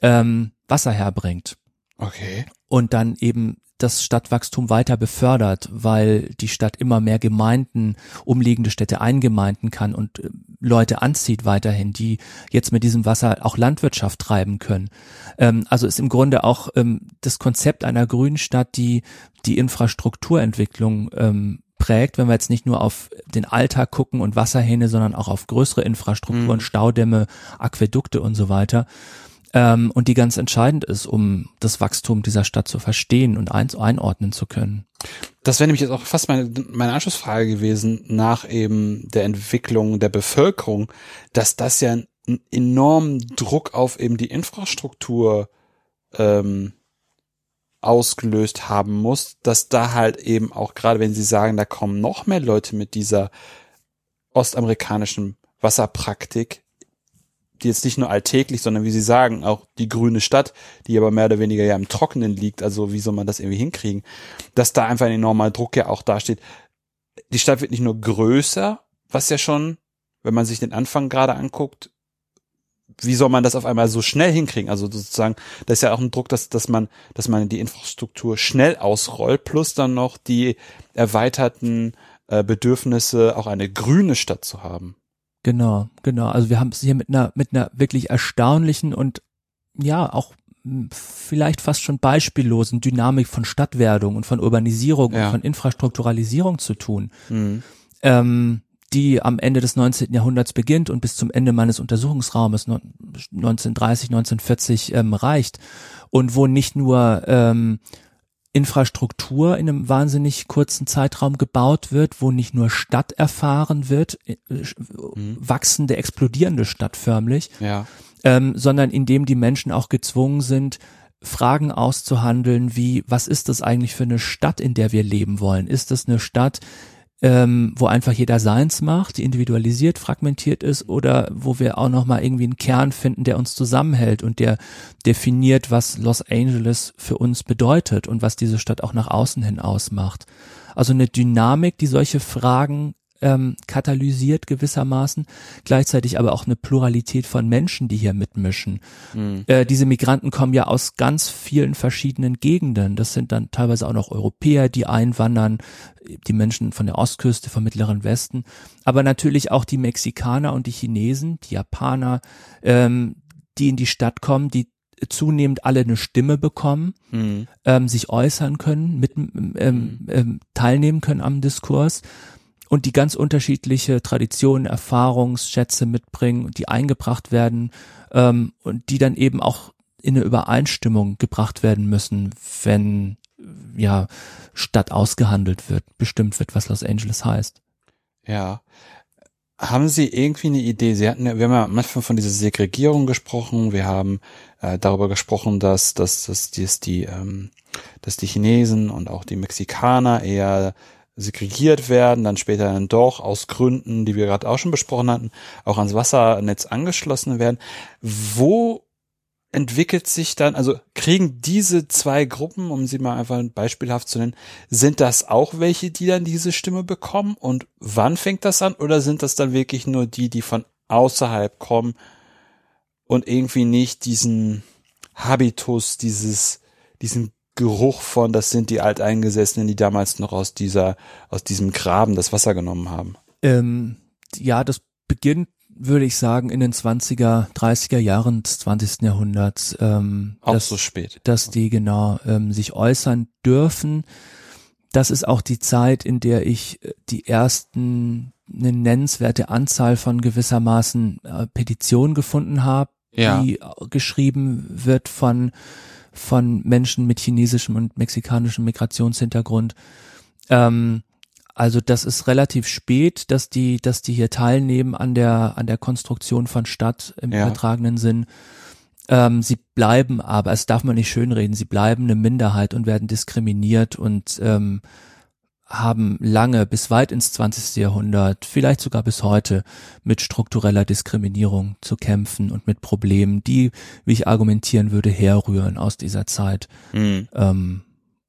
ähm, Wasser herbringt. Okay. Und dann eben das Stadtwachstum weiter befördert, weil die Stadt immer mehr Gemeinden, umliegende Städte eingemeinden kann und äh, Leute anzieht weiterhin, die jetzt mit diesem Wasser auch Landwirtschaft treiben können. Ähm, also ist im Grunde auch ähm, das Konzept einer grünen Stadt, die die Infrastrukturentwicklung ähm, prägt, wenn wir jetzt nicht nur auf den Alltag gucken und Wasserhähne, sondern auch auf größere Infrastrukturen, mhm. Staudämme, Aquädukte und so weiter. Ähm, und die ganz entscheidend ist, um das Wachstum dieser Stadt zu verstehen und ein, einordnen zu können. Das wäre nämlich jetzt auch fast meine, meine Anschlussfrage gewesen nach eben der Entwicklung der Bevölkerung, dass das ja einen enormen Druck auf eben die Infrastruktur ähm, ausgelöst haben muss, dass da halt eben auch gerade wenn sie sagen, da kommen noch mehr Leute mit dieser ostamerikanischen Wasserpraktik, die jetzt nicht nur alltäglich, sondern wie Sie sagen, auch die grüne Stadt, die aber mehr oder weniger ja im Trockenen liegt, also wie soll man das irgendwie hinkriegen, dass da einfach ein enormer Druck ja auch dasteht. Die Stadt wird nicht nur größer, was ja schon, wenn man sich den Anfang gerade anguckt, wie soll man das auf einmal so schnell hinkriegen? Also sozusagen, da ist ja auch ein Druck, dass, dass man, dass man die Infrastruktur schnell ausrollt, plus dann noch die erweiterten äh, Bedürfnisse, auch eine grüne Stadt zu haben. Genau, genau. Also wir haben es hier mit einer, mit einer wirklich erstaunlichen und ja, auch hm, vielleicht fast schon beispiellosen Dynamik von Stadtwerdung und von Urbanisierung ja. und von Infrastrukturalisierung zu tun. Mhm. Ähm, die am Ende des 19. Jahrhunderts beginnt und bis zum Ende meines Untersuchungsraumes 1930, 1940 ähm, reicht und wo nicht nur ähm, Infrastruktur in einem wahnsinnig kurzen Zeitraum gebaut wird, wo nicht nur Stadt erfahren wird, äh, mhm. wachsende, explodierende Stadt förmlich, ja. ähm, sondern indem die Menschen auch gezwungen sind, Fragen auszuhandeln, wie, was ist das eigentlich für eine Stadt, in der wir leben wollen? Ist das eine Stadt, ähm, wo einfach jeder seins macht, individualisiert, fragmentiert ist, oder wo wir auch nochmal irgendwie einen Kern finden, der uns zusammenhält und der definiert, was Los Angeles für uns bedeutet und was diese Stadt auch nach außen hin ausmacht. Also eine Dynamik, die solche Fragen ähm, katalysiert gewissermaßen, gleichzeitig aber auch eine Pluralität von Menschen, die hier mitmischen. Mhm. Äh, diese Migranten kommen ja aus ganz vielen verschiedenen Gegenden. Das sind dann teilweise auch noch Europäer, die einwandern, die Menschen von der Ostküste, vom Mittleren Westen, aber natürlich auch die Mexikaner und die Chinesen, die Japaner, ähm, die in die Stadt kommen, die zunehmend alle eine Stimme bekommen, mhm. ähm, sich äußern können, mit ähm, mhm. ähm, teilnehmen können am Diskurs und die ganz unterschiedliche Traditionen, Erfahrungsschätze mitbringen, die eingebracht werden ähm, und die dann eben auch in eine Übereinstimmung gebracht werden müssen, wenn ja Stadt ausgehandelt wird, bestimmt wird, was Los Angeles heißt. Ja. Haben Sie irgendwie eine Idee? Sie hatten wir haben ja manchmal von dieser Segregierung gesprochen. Wir haben äh, darüber gesprochen, dass, dass, dass, dass die, ähm, dass die Chinesen und auch die Mexikaner eher segregiert werden, dann später dann doch aus Gründen, die wir gerade auch schon besprochen hatten, auch ans Wassernetz angeschlossen werden. Wo entwickelt sich dann, also kriegen diese zwei Gruppen, um sie mal einfach beispielhaft zu nennen, sind das auch welche, die dann diese Stimme bekommen? Und wann fängt das an? Oder sind das dann wirklich nur die, die von außerhalb kommen und irgendwie nicht diesen Habitus, dieses, diesen Geruch von, das sind die Alteingesessenen, die damals noch aus dieser, aus diesem Graben das Wasser genommen haben. Ähm, ja, das beginnt, würde ich sagen, in den 20er, 30er Jahren des 20. Jahrhunderts. Ähm, auch dass, so spät. Dass die genau ähm, sich äußern dürfen. Das ist auch die Zeit, in der ich äh, die ersten eine nennenswerte Anzahl von gewissermaßen äh, Petitionen gefunden habe, ja. die geschrieben wird von von Menschen mit chinesischem und mexikanischem Migrationshintergrund. Ähm, also das ist relativ spät, dass die, dass die hier teilnehmen an der an der Konstruktion von Stadt im ja. übertragenen Sinn. Ähm, sie bleiben aber, es darf man nicht schönreden, sie bleiben eine Minderheit und werden diskriminiert und ähm, haben lange bis weit ins 20. Jahrhundert, vielleicht sogar bis heute, mit struktureller Diskriminierung zu kämpfen und mit Problemen, die, wie ich argumentieren würde, herrühren aus dieser Zeit, mhm. ähm,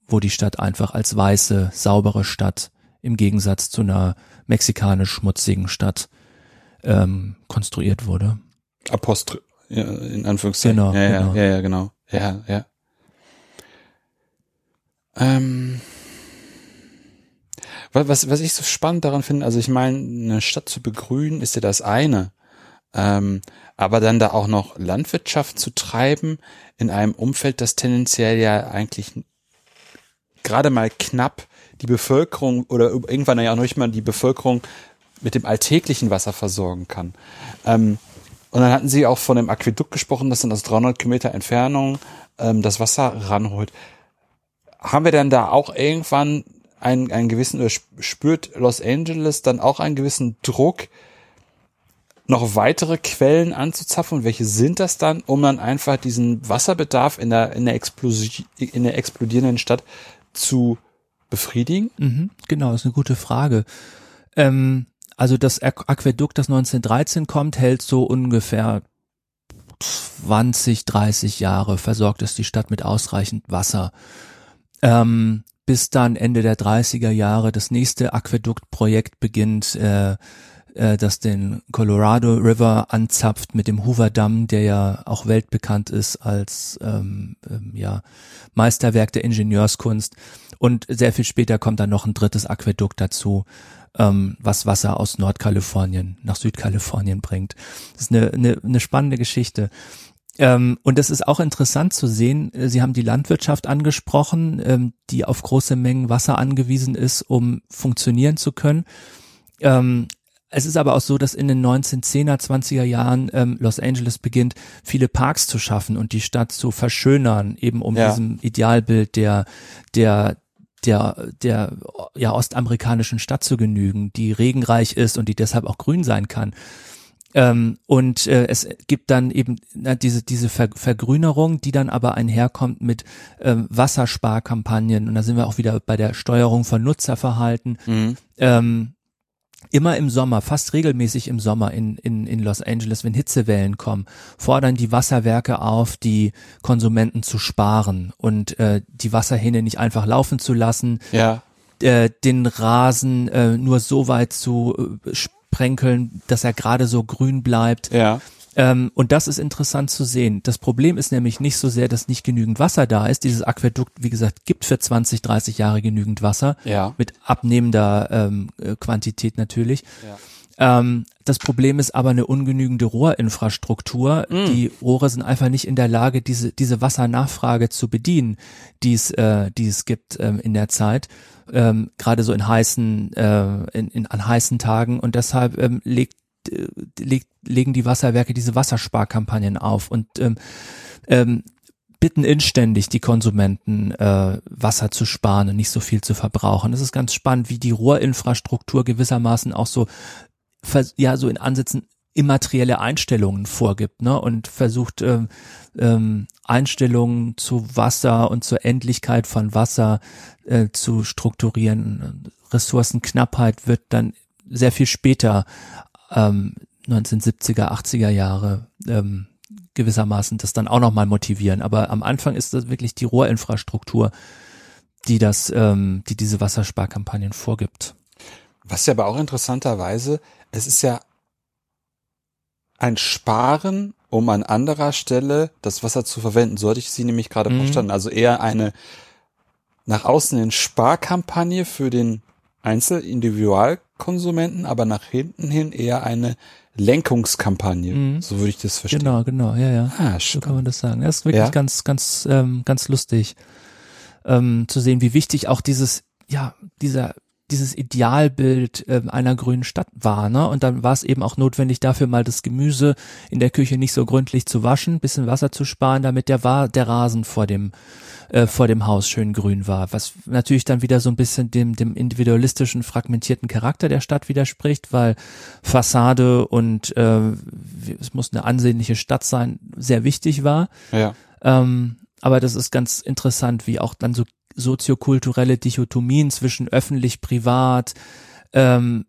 wo die Stadt einfach als weiße, saubere Stadt im Gegensatz zu einer mexikanisch schmutzigen Stadt ähm, konstruiert wurde. Apostel, ja, in Anführungszeichen. Genau, ja, genau. ja, ja, genau. Ja, ja. Ähm was, was ich so spannend daran finde, also ich meine, eine Stadt zu begrünen ist ja das eine. Ähm, aber dann da auch noch Landwirtschaft zu treiben in einem Umfeld, das tendenziell ja eigentlich gerade mal knapp die Bevölkerung oder irgendwann ja auch noch nicht mal die Bevölkerung mit dem alltäglichen Wasser versorgen kann. Ähm, und dann hatten sie auch von dem Aquädukt gesprochen, das dann aus 300 Kilometer Entfernung ähm, das Wasser ranholt. Haben wir denn da auch irgendwann einen, einen gewissen, oder spürt Los Angeles dann auch einen gewissen Druck, noch weitere Quellen anzuzapfen und welche sind das dann, um dann einfach diesen Wasserbedarf in der, in der, Explosi in der explodierenden Stadt zu befriedigen? Mhm, genau, ist eine gute Frage. Ähm, also das Aquädukt, das 1913 kommt, hält so ungefähr 20, 30 Jahre, versorgt es die Stadt mit ausreichend Wasser. Ähm, bis dann Ende der 30er Jahre das nächste Aquäduktprojekt beginnt, äh, äh, das den Colorado River anzapft mit dem Hoover Damm, der ja auch weltbekannt ist als ähm, ähm, ja, Meisterwerk der Ingenieurskunst. Und sehr viel später kommt dann noch ein drittes Aquädukt dazu, ähm, was Wasser aus Nordkalifornien nach Südkalifornien bringt. Das ist eine, eine, eine spannende Geschichte. Ähm, und es ist auch interessant zu sehen, äh, Sie haben die Landwirtschaft angesprochen, ähm, die auf große Mengen Wasser angewiesen ist, um funktionieren zu können. Ähm, es ist aber auch so, dass in den 1910er, 20er Jahren ähm, Los Angeles beginnt, viele Parks zu schaffen und die Stadt zu verschönern, eben um ja. diesem Idealbild der, der, der, der ja, ostamerikanischen Stadt zu genügen, die regenreich ist und die deshalb auch grün sein kann. Ähm, und äh, es gibt dann eben na, diese, diese Ver Vergrünerung, die dann aber einherkommt mit ähm, Wassersparkampagnen. Und da sind wir auch wieder bei der Steuerung von Nutzerverhalten. Mhm. Ähm, immer im Sommer, fast regelmäßig im Sommer in, in, in Los Angeles, wenn Hitzewellen kommen, fordern die Wasserwerke auf, die Konsumenten zu sparen und äh, die Wasserhähne nicht einfach laufen zu lassen. Ja. Äh, den Rasen äh, nur so weit zu äh, sprenkeln, dass er gerade so grün bleibt. Ja. Ähm, und das ist interessant zu sehen. Das Problem ist nämlich nicht so sehr, dass nicht genügend Wasser da ist. Dieses Aquädukt, wie gesagt, gibt für 20, 30 Jahre genügend Wasser. Ja. Mit abnehmender ähm, äh, Quantität natürlich. Ja. Ähm, das Problem ist aber eine ungenügende Rohrinfrastruktur. Mm. Die Rohre sind einfach nicht in der Lage, diese, diese Wassernachfrage zu bedienen, die es, äh, die es gibt ähm, in der Zeit. Ähm, gerade so in heißen, äh, in, in, an heißen Tagen. Und deshalb ähm, legt äh, leg, legen die Wasserwerke diese Wassersparkampagnen auf und ähm, ähm, bitten inständig die Konsumenten, äh, Wasser zu sparen und nicht so viel zu verbrauchen. Das ist ganz spannend, wie die Rohrinfrastruktur gewissermaßen auch so, ja, so in Ansätzen immaterielle Einstellungen vorgibt, ne, und versucht ähm, ähm, Einstellungen zu Wasser und zur Endlichkeit von Wasser äh, zu strukturieren. Ressourcenknappheit wird dann sehr viel später ähm, 1970er, 80er Jahre ähm, gewissermaßen das dann auch nochmal motivieren. Aber am Anfang ist das wirklich die Rohrinfrastruktur, die das, ähm, die diese Wassersparkampagnen vorgibt. Was ja aber auch interessanterweise, es ist ja ein Sparen, um an anderer Stelle das Wasser zu verwenden. So hatte ich sie nämlich gerade mhm. verstanden. Also eher eine nach außen in Sparkampagne für den Einzel-Individualkonsumenten, aber nach hinten hin eher eine Lenkungskampagne. Mhm. So würde ich das verstehen. Genau, genau, ja, ja. Ah, so kann man das sagen. Das ist wirklich ja? ganz, ganz, ähm, ganz lustig ähm, zu sehen, wie wichtig auch dieses, ja, dieser dieses Idealbild äh, einer grünen Stadt war, ne? Und dann war es eben auch notwendig, dafür mal das Gemüse in der Küche nicht so gründlich zu waschen, bisschen Wasser zu sparen, damit der war der Rasen vor dem äh, vor dem Haus schön grün war, was natürlich dann wieder so ein bisschen dem dem individualistischen fragmentierten Charakter der Stadt widerspricht, weil Fassade und äh, es muss eine ansehnliche Stadt sein, sehr wichtig war. Ja. Ähm, aber das ist ganz interessant, wie auch dann so soziokulturelle Dichotomien zwischen öffentlich, privat, ähm,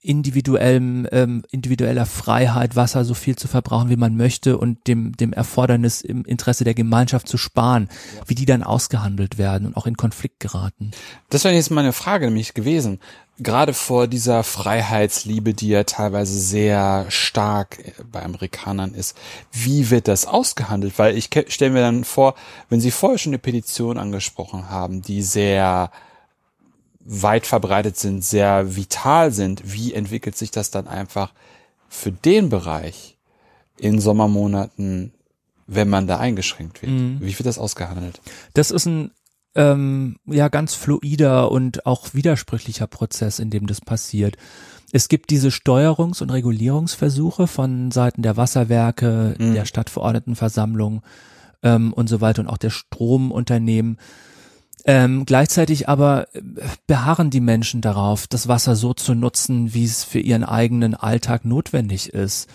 individuellem, ähm, individueller Freiheit, Wasser so viel zu verbrauchen, wie man möchte und dem, dem Erfordernis im Interesse der Gemeinschaft zu sparen, ja. wie die dann ausgehandelt werden und auch in Konflikt geraten. Das wäre jetzt meine Frage nämlich gewesen. Gerade vor dieser Freiheitsliebe, die ja teilweise sehr stark bei Amerikanern ist, wie wird das ausgehandelt? Weil ich stelle mir dann vor, wenn Sie vorher schon eine Petition angesprochen haben, die sehr weit verbreitet sind, sehr vital sind, wie entwickelt sich das dann einfach für den Bereich in Sommermonaten, wenn man da eingeschränkt wird? Mhm. Wie wird das ausgehandelt? Das ist ein ähm, ja ganz fluider und auch widersprüchlicher Prozess, in dem das passiert. Es gibt diese Steuerungs- und Regulierungsversuche von Seiten der Wasserwerke, mhm. der Stadtverordnetenversammlung ähm, und so weiter und auch der Stromunternehmen Ähm, gleichzeitig aber äh, beharren die Menschen darauf, das Wasser so zu nutzen, wie es für ihren eigenen Alltag notwendig ist.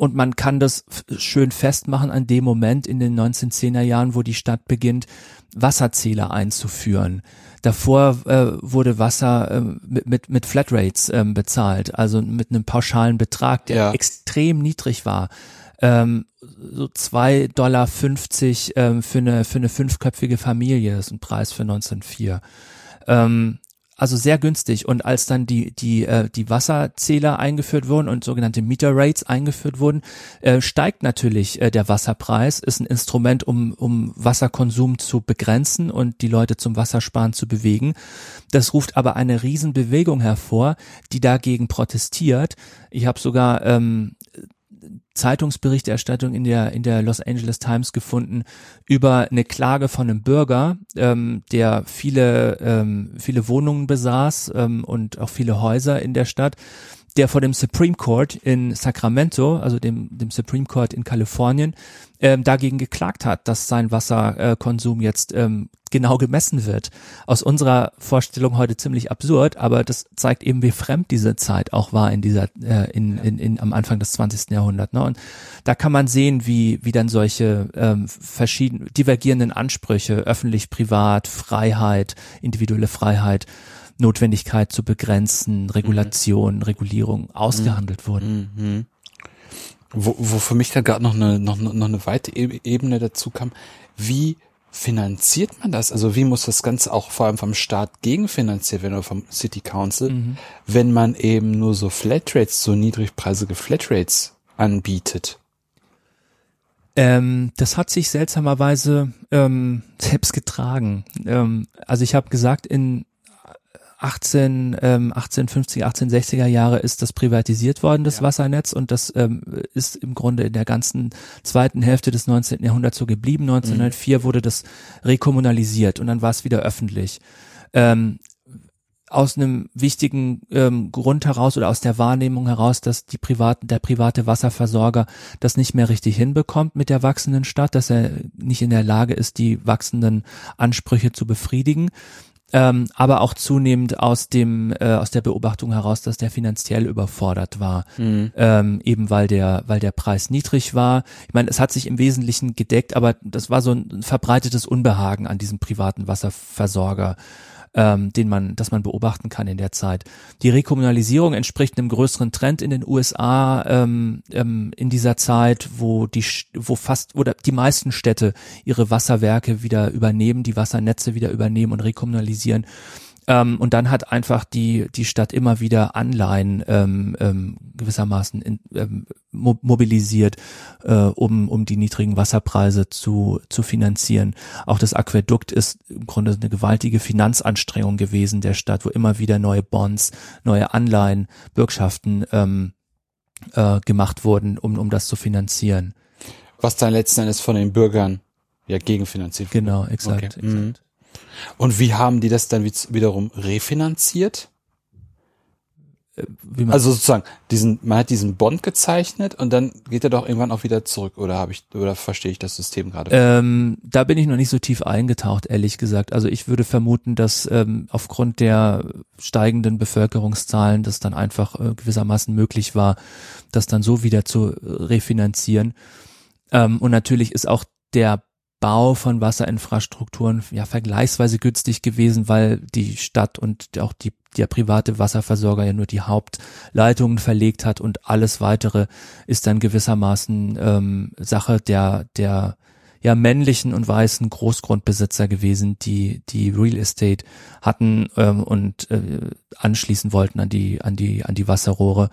Und man kann das schön festmachen an dem Moment in den 1910er Jahren, wo die Stadt beginnt, Wasserzähler einzuführen. Davor äh, wurde Wasser äh, mit, mit, mit Flatrates äh, bezahlt, also mit einem pauschalen Betrag, der ja. extrem niedrig war. Ähm, so zwei Dollar fünfzig ähm, für eine für eine fünfköpfige Familie, das ist ein Preis für 1904. Ähm, also sehr günstig. Und als dann die, die, äh, die Wasserzähler eingeführt wurden und sogenannte Meter Rates eingeführt wurden, äh, steigt natürlich äh, der Wasserpreis, ist ein Instrument, um, um Wasserkonsum zu begrenzen und die Leute zum Wassersparen zu bewegen. Das ruft aber eine Riesenbewegung hervor, die dagegen protestiert. Ich habe sogar ähm, Zeitungsberichterstattung in der in der Los Angeles Times gefunden über eine Klage von einem Bürger, ähm, der viele ähm, viele Wohnungen besaß ähm, und auch viele Häuser in der Stadt, der vor dem Supreme Court in Sacramento, also dem dem Supreme Court in Kalifornien, ähm, dagegen geklagt hat, dass sein Wasserkonsum jetzt ähm, genau gemessen wird. Aus unserer Vorstellung heute ziemlich absurd, aber das zeigt eben, wie fremd diese Zeit auch war in dieser, äh, in, in, in, am Anfang des 20. Jahrhunderts. Ne? Und da kann man sehen, wie, wie dann solche ähm, verschiedenen, divergierenden Ansprüche, öffentlich, privat, Freiheit, individuelle Freiheit, Notwendigkeit zu begrenzen, Regulation, mhm. Regulierung ausgehandelt mhm. wurden. Mhm. Wo, wo für mich da gerade noch eine, noch, noch eine weite Ebene dazu kam, wie finanziert man das? Also wie muss das Ganze auch vor allem vom Staat gegenfinanziert werden oder vom City Council, mhm. wenn man eben nur so Flatrates, so niedrigpreisige Flatrates anbietet? Ähm, das hat sich seltsamerweise ähm, selbst getragen. Ähm, also ich habe gesagt, in 18, ähm, 1850er, 1860er Jahre ist das privatisiert worden, das ja. Wassernetz, und das ähm, ist im Grunde in der ganzen zweiten Hälfte des 19. Jahrhunderts so geblieben. 1904 mhm. wurde das rekommunalisiert und dann war es wieder öffentlich. Ähm, aus einem wichtigen ähm, Grund heraus oder aus der Wahrnehmung heraus, dass die privaten, der private Wasserversorger das nicht mehr richtig hinbekommt mit der wachsenden Stadt, dass er nicht in der Lage ist, die wachsenden Ansprüche zu befriedigen ähm, aber auch zunehmend aus dem äh, aus der Beobachtung heraus, dass der finanziell überfordert war, mhm. ähm, eben weil der weil der Preis niedrig war. Ich meine, es hat sich im Wesentlichen gedeckt, aber das war so ein verbreitetes Unbehagen an diesem privaten Wasserversorger ähm, den man, das man beobachten kann in der Zeit. Die Rekommunalisierung entspricht einem größeren Trend in den USA ähm, ähm, in dieser Zeit, wo die, wo fast oder die meisten Städte ihre Wasserwerke wieder übernehmen, die Wassernetze wieder übernehmen und rekommunalisieren. Ähm, und dann hat einfach die, die Stadt immer wieder Anleihen ähm, ähm, gewissermaßen in, ähm, mobilisiert, äh, um, um die niedrigen Wasserpreise zu, zu finanzieren. Auch das Aquädukt ist im Grunde eine gewaltige Finanzanstrengung gewesen der Stadt, wo immer wieder neue Bonds, neue Anleihen, Bürgschaften ähm, äh, gemacht wurden, um, um das zu finanzieren. Was dann letzten Endes von den Bürgern ja gegenfinanziert wurde. Genau, exakt. Okay. exakt. Mhm. Und wie haben die das dann wiederum refinanziert? Äh, also sozusagen, diesen, man hat diesen Bond gezeichnet und dann geht er doch irgendwann auch wieder zurück, oder habe ich, oder verstehe ich das System gerade? Ähm, da bin ich noch nicht so tief eingetaucht, ehrlich gesagt. Also ich würde vermuten, dass ähm, aufgrund der steigenden Bevölkerungszahlen das dann einfach äh, gewissermaßen möglich war, das dann so wieder zu refinanzieren. Ähm, und natürlich ist auch der Bau von Wasserinfrastrukturen ja vergleichsweise günstig gewesen, weil die Stadt und auch die, der private Wasserversorger ja nur die Hauptleitungen verlegt hat und alles weitere ist dann gewissermaßen ähm, Sache der der ja männlichen und weißen Großgrundbesitzer gewesen, die die Real Estate hatten ähm, und äh, anschließen wollten an die an die an die Wasserrohre.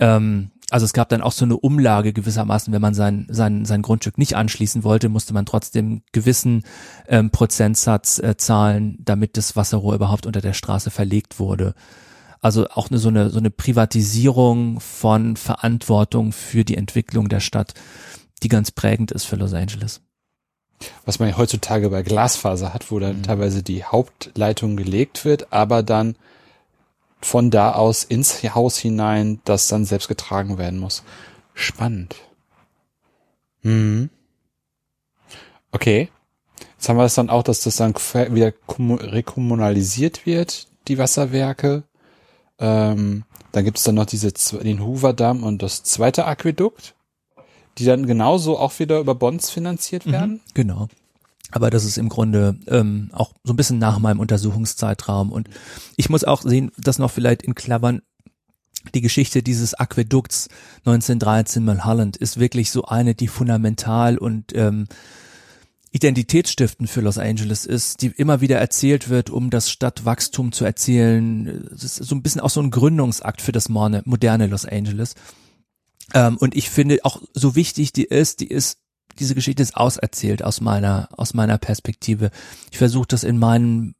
Ähm, also es gab dann auch so eine Umlage gewissermaßen, wenn man sein, sein, sein Grundstück nicht anschließen wollte, musste man trotzdem gewissen ähm, Prozentsatz äh, zahlen, damit das Wasserrohr überhaupt unter der Straße verlegt wurde. Also auch eine, so, eine, so eine Privatisierung von Verantwortung für die Entwicklung der Stadt, die ganz prägend ist für Los Angeles. Was man ja heutzutage bei Glasfaser hat, wo dann mhm. teilweise die Hauptleitung gelegt wird, aber dann von da aus ins Haus hinein, das dann selbst getragen werden muss. Spannend. Mhm. Okay. Jetzt haben wir es dann auch, dass das dann wieder rekommunalisiert wird, die Wasserwerke. Ähm, dann gibt es dann noch diese, den Hoover-Damm und das zweite Aquädukt, die dann genauso auch wieder über Bonds finanziert mhm, werden. Mhm, genau. Aber das ist im Grunde ähm, auch so ein bisschen nach meinem Untersuchungszeitraum. Und ich muss auch sehen, das noch vielleicht in Klammern, die Geschichte dieses Aquädukts 1913 Mulholland ist wirklich so eine, die fundamental und ähm, identitätsstiftend für Los Angeles ist, die immer wieder erzählt wird, um das Stadtwachstum zu erzählen. Das ist so ein bisschen auch so ein Gründungsakt für das moderne Los Angeles. Ähm, und ich finde auch so wichtig die ist, die ist diese Geschichte ist auserzählt aus meiner aus meiner Perspektive. Ich versuche das in meinem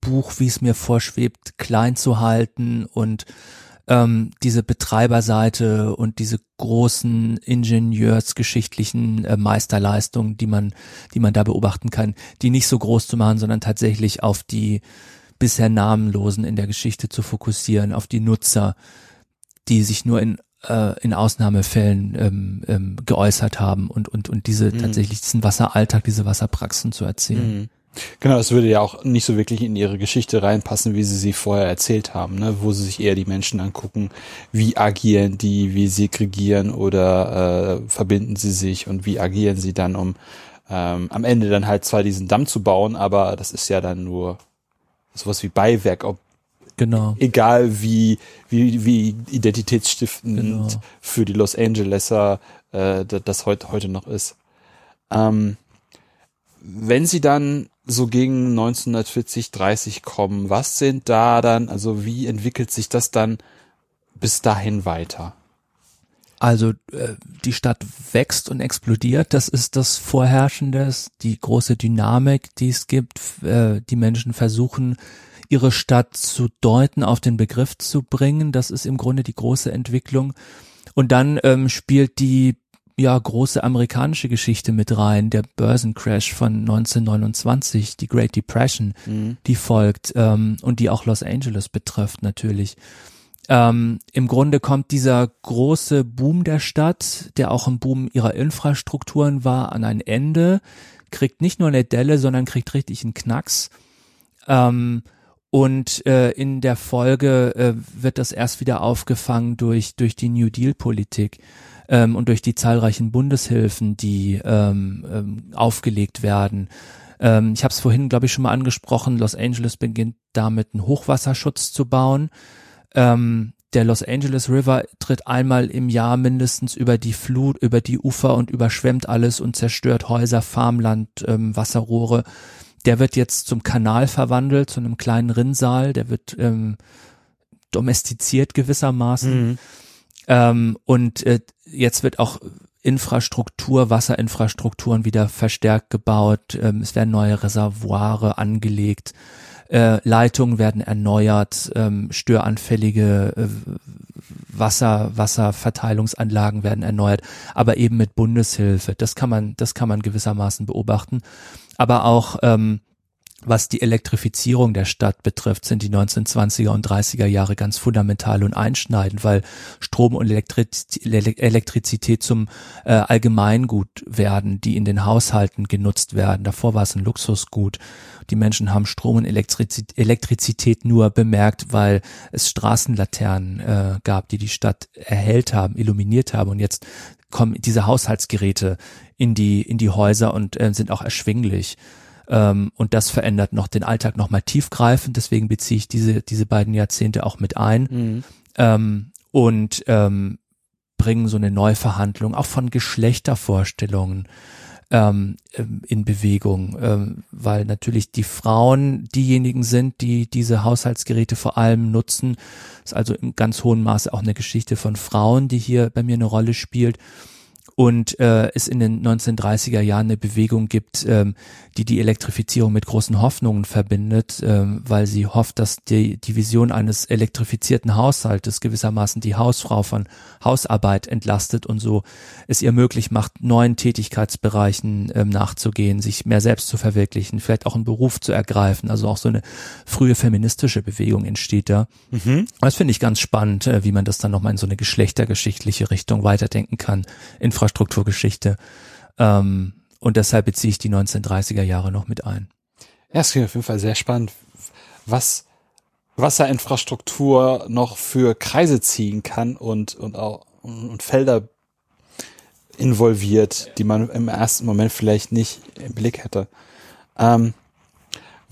Buch, wie es mir vorschwebt, klein zu halten und ähm, diese Betreiberseite und diese großen ingenieursgeschichtlichen äh, Meisterleistungen, die man, die man da beobachten kann, die nicht so groß zu machen, sondern tatsächlich auf die bisher Namenlosen in der Geschichte zu fokussieren, auf die Nutzer, die sich nur in äh, in Ausnahmefällen ähm, ähm, geäußert haben und und und diese mhm. tatsächlich diesen Wasseralltag, diese Wasserpraxen zu erzählen. Mhm. Genau, das würde ja auch nicht so wirklich in ihre Geschichte reinpassen, wie sie sie vorher erzählt haben, ne? wo sie sich eher die Menschen angucken, wie agieren die, wie segregieren oder äh, verbinden sie sich und wie agieren sie dann, um ähm, am Ende dann halt zwar diesen Damm zu bauen, aber das ist ja dann nur sowas wie Beiwerk, ob genau. egal wie wie wie identitätsstiftend genau. für die Los Angeleser äh, das heute heute noch ist. Ähm, wenn sie dann so gegen 1940, 30 kommen, was sind da dann, also wie entwickelt sich das dann bis dahin weiter? Also äh, die Stadt wächst und explodiert, das ist das Vorherrschende, die große Dynamik, die es gibt. Äh, die Menschen versuchen, ihre Stadt zu deuten, auf den Begriff zu bringen. Das ist im Grunde die große Entwicklung. Und dann ähm, spielt die ja große amerikanische Geschichte mit rein, der Börsencrash von 1929, die Great Depression, mhm. die folgt ähm, und die auch Los Angeles betrifft natürlich. Ähm, Im Grunde kommt dieser große Boom der Stadt, der auch ein Boom ihrer Infrastrukturen war, an ein Ende, kriegt nicht nur eine Delle, sondern kriegt richtig einen Knacks. Ähm, und äh, in der Folge äh, wird das erst wieder aufgefangen durch, durch die New Deal-Politik ähm, und durch die zahlreichen Bundeshilfen, die ähm, ähm, aufgelegt werden. Ähm, ich habe es vorhin, glaube ich, schon mal angesprochen. Los Angeles beginnt damit, einen Hochwasserschutz zu bauen. Ähm, der Los Angeles River tritt einmal im Jahr mindestens über die Flut, über die Ufer und überschwemmt alles und zerstört Häuser, Farmland, ähm, Wasserrohre. Der wird jetzt zum Kanal verwandelt, zu einem kleinen Rinnsal. Der wird ähm, domestiziert gewissermaßen. Mhm. Ähm, und äh, jetzt wird auch Infrastruktur, Wasserinfrastrukturen wieder verstärkt gebaut. Ähm, es werden neue Reservoire angelegt. Äh, Leitungen werden erneuert, ähm, störanfällige äh, Wasser, Wasserverteilungsanlagen werden erneuert, aber eben mit Bundeshilfe. Das kann man, das kann man gewissermaßen beobachten. Aber auch ähm, was die Elektrifizierung der Stadt betrifft, sind die 1920er und 30er Jahre ganz fundamental und einschneidend, weil Strom und Elektrizität zum äh, Allgemeingut werden, die in den Haushalten genutzt werden. Davor war es ein Luxusgut. Die Menschen haben Strom und Elektrizität nur bemerkt, weil es Straßenlaternen äh, gab, die die Stadt erhellt haben, illuminiert haben. Und jetzt kommen diese Haushaltsgeräte in die in die Häuser und äh, sind auch erschwinglich. Ähm, und das verändert noch den Alltag nochmal tiefgreifend. Deswegen beziehe ich diese, diese beiden Jahrzehnte auch mit ein. Mhm. Ähm, und ähm, bringen so eine Neuverhandlung auch von Geschlechtervorstellungen ähm, in Bewegung, ähm, weil natürlich die Frauen diejenigen sind, die diese Haushaltsgeräte vor allem nutzen. Das ist also im ganz hohen Maße auch eine Geschichte von Frauen, die hier bei mir eine Rolle spielt und äh, es in den 1930er Jahren eine Bewegung gibt, ähm, die die Elektrifizierung mit großen Hoffnungen verbindet, ähm, weil sie hofft, dass die, die Vision eines elektrifizierten Haushaltes gewissermaßen die Hausfrau von Hausarbeit entlastet und so es ihr möglich macht, neuen Tätigkeitsbereichen ähm, nachzugehen, sich mehr selbst zu verwirklichen, vielleicht auch einen Beruf zu ergreifen. Also auch so eine frühe feministische Bewegung entsteht da. Mhm. Das finde ich ganz spannend, äh, wie man das dann nochmal in so eine geschlechtergeschichtliche Richtung weiterdenken kann. Infrastrukturgeschichte. Ähm, und deshalb beziehe ich die 1930er Jahre noch mit ein. Ja, es klingt auf jeden Fall sehr spannend, was Wasserinfrastruktur noch für Kreise ziehen kann und, und auch und Felder involviert, die man im ersten Moment vielleicht nicht im Blick hätte. Ähm,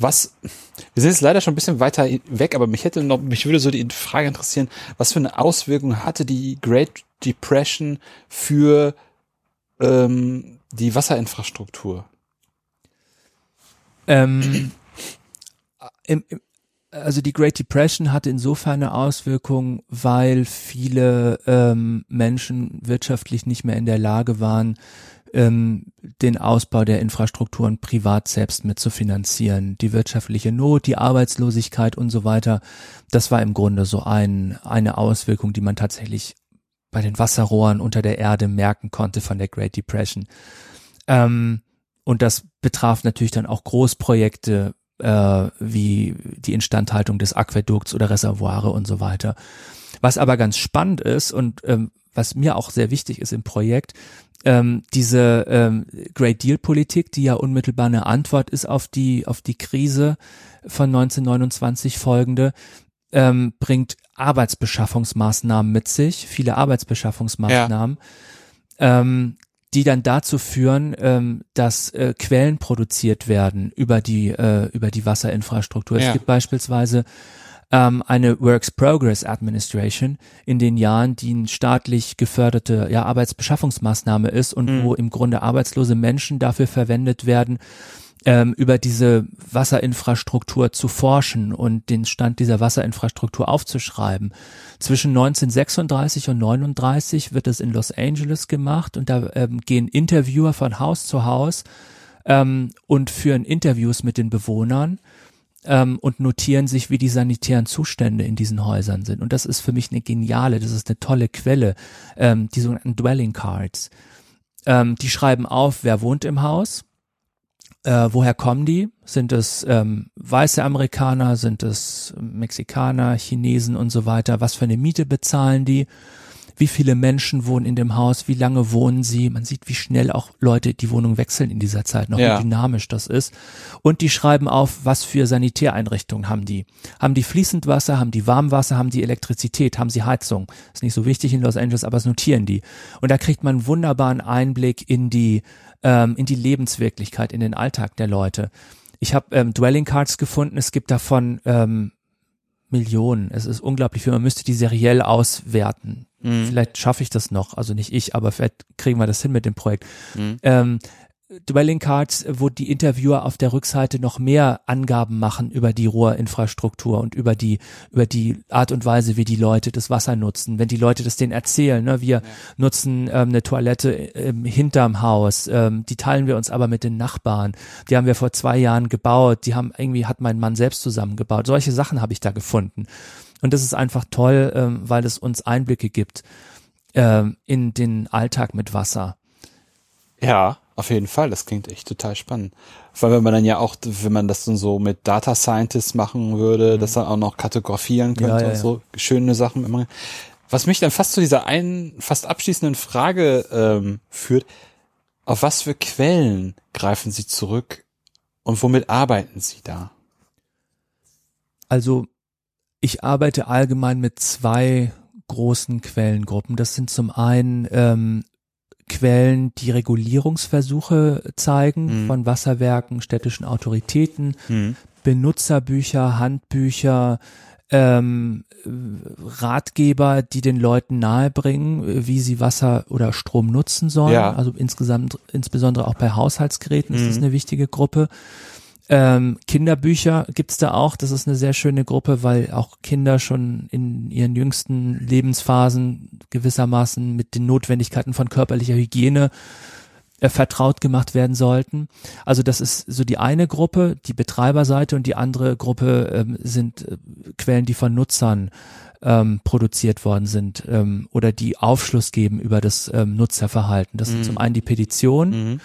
was, wir sind jetzt leider schon ein bisschen weiter weg, aber mich hätte noch, mich würde so die Frage interessieren, was für eine Auswirkung hatte die Great Depression für ähm, die Wasserinfrastruktur? Ähm, im, im, also die Great Depression hatte insofern eine Auswirkung, weil viele ähm, Menschen wirtschaftlich nicht mehr in der Lage waren, ähm, den Ausbau der Infrastrukturen privat selbst mitzufinanzieren. Die wirtschaftliche Not, die Arbeitslosigkeit und so weiter, das war im Grunde so ein, eine Auswirkung, die man tatsächlich bei den Wasserrohren unter der Erde merken konnte von der Great Depression. Ähm, und das betraf natürlich dann auch Großprojekte äh, wie die Instandhaltung des Aquädukts oder Reservoire und so weiter. Was aber ganz spannend ist und ähm, was mir auch sehr wichtig ist im Projekt, ähm, diese ähm, Great Deal Politik, die ja unmittelbar eine Antwort ist auf die auf die Krise von 1929 folgende, ähm, bringt Arbeitsbeschaffungsmaßnahmen mit sich, viele Arbeitsbeschaffungsmaßnahmen. Ja. Ähm, die dann dazu führen, ähm, dass äh, Quellen produziert werden über die äh, über die Wasserinfrastruktur. Ja. Es gibt beispielsweise ähm, eine Works Progress Administration in den Jahren, die eine staatlich geförderte ja, Arbeitsbeschaffungsmaßnahme ist und mhm. wo im Grunde arbeitslose Menschen dafür verwendet werden, ähm, über diese Wasserinfrastruktur zu forschen und den Stand dieser Wasserinfrastruktur aufzuschreiben. Zwischen 1936 und 39 wird es in Los Angeles gemacht und da ähm, gehen Interviewer von Haus zu Haus ähm, und führen Interviews mit den Bewohnern ähm, und notieren sich, wie die sanitären Zustände in diesen Häusern sind. Und das ist für mich eine geniale, das ist eine tolle Quelle, ähm, die sogenannten Dwelling Cards. Ähm, die schreiben auf, wer wohnt im Haus, äh, woher kommen die? Sind es ähm, weiße Amerikaner? Sind es Mexikaner, Chinesen und so weiter? Was für eine Miete bezahlen die? Wie viele Menschen wohnen in dem Haus? Wie lange wohnen sie? Man sieht, wie schnell auch Leute die Wohnung wechseln in dieser Zeit, noch ja. wie dynamisch das ist. Und die schreiben auf, was für Sanitäreinrichtungen haben die. Haben die fließend Wasser? Haben die Warmwasser? Haben die Elektrizität? Haben sie Heizung? Ist nicht so wichtig in Los Angeles, aber es notieren die. Und da kriegt man einen wunderbaren Einblick in die ähm, in die Lebenswirklichkeit, in den Alltag der Leute. Ich habe ähm, Dwelling Cards gefunden, es gibt davon ähm, Millionen. Es ist unglaublich viel. Man müsste die seriell auswerten. Mhm. Vielleicht schaffe ich das noch. Also nicht ich, aber vielleicht kriegen wir das hin mit dem Projekt. Mhm. Ähm, Dwelling Cards, wo die Interviewer auf der Rückseite noch mehr Angaben machen über die Rohrinfrastruktur und über die über die Art und Weise, wie die Leute das Wasser nutzen. Wenn die Leute das denen erzählen, ne, wir ja. nutzen ähm, eine Toilette ähm, hinterm Haus, ähm, die teilen wir uns aber mit den Nachbarn. Die haben wir vor zwei Jahren gebaut. Die haben irgendwie hat mein Mann selbst zusammengebaut. Solche Sachen habe ich da gefunden. Und das ist einfach toll, ähm, weil es uns Einblicke gibt ähm, in den Alltag mit Wasser. Ja, auf jeden Fall, das klingt echt total spannend. Vor allem, wenn man dann ja auch, wenn man das dann so mit Data Scientists machen würde, mhm. das dann auch noch kartografieren könnte ja, ja, und so ja. schöne Sachen immer. Was mich dann fast zu dieser einen, fast abschließenden Frage ähm, führt, auf was für Quellen greifen Sie zurück und womit arbeiten Sie da? Also ich arbeite allgemein mit zwei großen Quellengruppen. Das sind zum einen ähm, Quellen, die Regulierungsversuche zeigen mhm. von Wasserwerken, städtischen Autoritäten, mhm. Benutzerbücher, Handbücher, ähm, Ratgeber, die den Leuten nahebringen, wie sie Wasser oder Strom nutzen sollen. Ja. Also insgesamt, insbesondere auch bei Haushaltsgeräten mhm. ist das mhm. eine wichtige Gruppe. Ähm, Kinderbücher gibt's da auch. Das ist eine sehr schöne Gruppe, weil auch Kinder schon in ihren jüngsten Lebensphasen gewissermaßen mit den Notwendigkeiten von körperlicher Hygiene äh, vertraut gemacht werden sollten. Also das ist so die eine Gruppe, die Betreiberseite und die andere Gruppe ähm, sind äh, Quellen, die von Nutzern ähm, produziert worden sind ähm, oder die Aufschluss geben über das ähm, Nutzerverhalten. Das mhm. sind zum einen die Petition. Mhm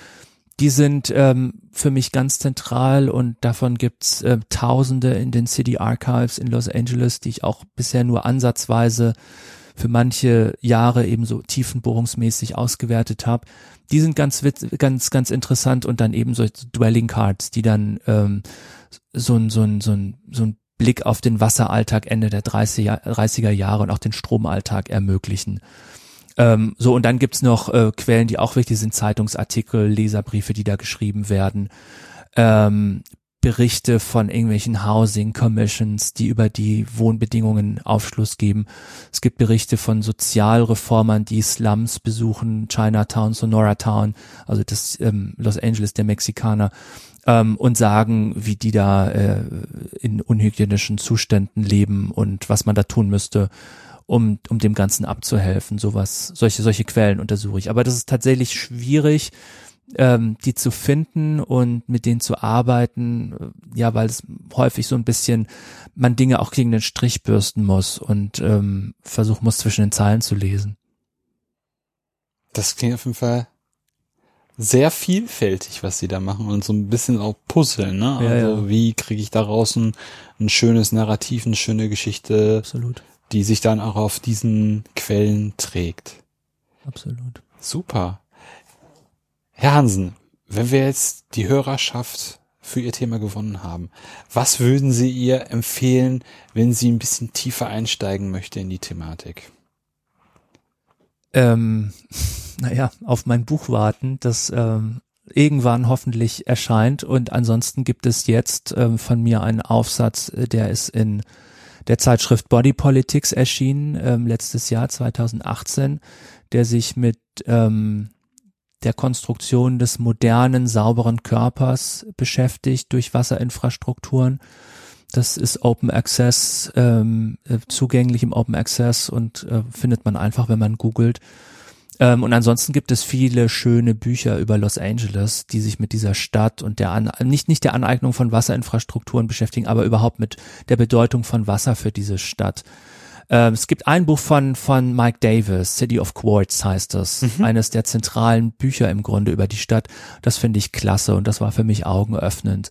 die sind ähm, für mich ganz zentral und davon gibt's äh, Tausende in den City Archives in Los Angeles, die ich auch bisher nur ansatzweise für manche Jahre eben so tiefenbohrungsmäßig ausgewertet habe. Die sind ganz ganz ganz interessant und dann eben so Dwelling Cards, die dann ähm, so ein so ein so ein so ein Blick auf den Wasseralltag Ende der 30er, 30er Jahre und auch den Stromalltag ermöglichen. Ähm, so, und dann gibt's noch äh, Quellen, die auch wichtig sind, Zeitungsartikel, Leserbriefe, die da geschrieben werden. Ähm, Berichte von irgendwelchen Housing Commissions, die über die Wohnbedingungen Aufschluss geben. Es gibt Berichte von Sozialreformern, die Slums besuchen, Chinatown, Sonora Town, also das ähm, Los Angeles der Mexikaner, ähm, und sagen, wie die da äh, in unhygienischen Zuständen leben und was man da tun müsste, um, um dem Ganzen abzuhelfen. Sowas, solche, solche Quellen untersuche ich. Aber das ist tatsächlich schwierig, ähm, die zu finden und mit denen zu arbeiten, äh, ja, weil es häufig so ein bisschen man Dinge auch gegen den Strich bürsten muss und ähm, versuchen muss, zwischen den Zeilen zu lesen. Das klingt auf jeden Fall sehr vielfältig, was sie da machen und so ein bisschen auch puzzeln, ne? Ja, also ja. wie kriege ich daraus ein, ein schönes Narrativ, eine schöne Geschichte, Absolut. Die sich dann auch auf diesen Quellen trägt. Absolut. Super. Herr Hansen, wenn wir jetzt die Hörerschaft für Ihr Thema gewonnen haben, was würden Sie ihr empfehlen, wenn sie ein bisschen tiefer einsteigen möchte in die Thematik? ähm, naja, auf mein Buch warten, das ähm, irgendwann hoffentlich erscheint. Und ansonsten gibt es jetzt ähm, von mir einen Aufsatz, äh, der ist in der Zeitschrift Body Politics erschienen, ähm, letztes Jahr 2018, der sich mit ähm, der Konstruktion des modernen, sauberen Körpers beschäftigt durch Wasserinfrastrukturen. Das ist Open Access, ähm, äh, zugänglich im Open Access und äh, findet man einfach, wenn man googelt. Ähm, und ansonsten gibt es viele schöne Bücher über Los Angeles, die sich mit dieser Stadt und der An nicht nicht der Aneignung von Wasserinfrastrukturen beschäftigen, aber überhaupt mit der Bedeutung von Wasser für diese Stadt. Ähm, es gibt ein Buch von von Mike Davis, City of Quartz heißt das, Mhm. eines der zentralen Bücher im Grunde über die Stadt. Das finde ich klasse und das war für mich augenöffnend.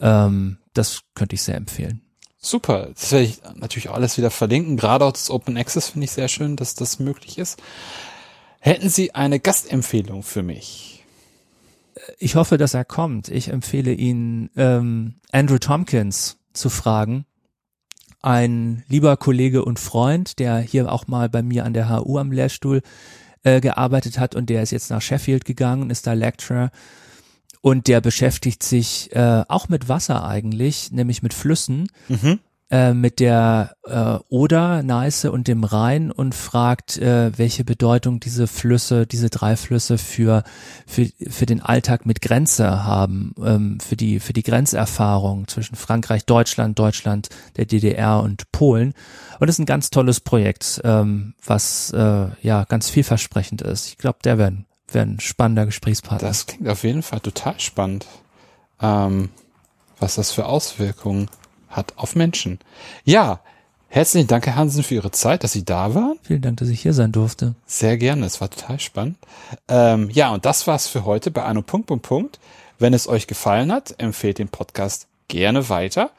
Ähm, das könnte ich sehr empfehlen. Super. Das werde ich natürlich auch alles wieder verlinken. Gerade auch das Open Access finde ich sehr schön, dass das möglich ist. Hätten Sie eine Gastempfehlung für mich? Ich hoffe, dass er kommt. Ich empfehle Ihnen, ähm, Andrew Tompkins zu fragen. Ein lieber Kollege und Freund, der hier auch mal bei mir an der HU am Lehrstuhl äh, gearbeitet hat und der ist jetzt nach Sheffield gegangen, ist da Lecturer und der beschäftigt sich äh, auch mit Wasser eigentlich, nämlich mit Flüssen, Mhm. Äh, mit der äh, Oder, Neiße und dem Rhein und fragt, äh, welche Bedeutung diese Flüsse, diese drei Flüsse für, für, für den Alltag mit Grenze haben, ähm, für die, für die Grenzerfahrung zwischen Frankreich, Deutschland, Deutschland, der DDR und Polen. Und das ist ein ganz tolles Projekt, ähm, was äh, ja ganz vielversprechend ist. Ich glaube, der wäre wär ein spannender Gesprächspartner. Das klingt auf jeden Fall total spannend, ähm, was das für Auswirkungen hat auf Menschen. Ja, herzlichen Dank, Herr Hansen, für Ihre Zeit, dass Sie da waren. Vielen Dank, dass ich hier sein durfte. Sehr gerne, es war total spannend. Ähm, ja, und das war's für heute bei Anno Punkt, Punkt, Punkt. Wenn es euch gefallen hat, empfehlt den Podcast gerne weiter.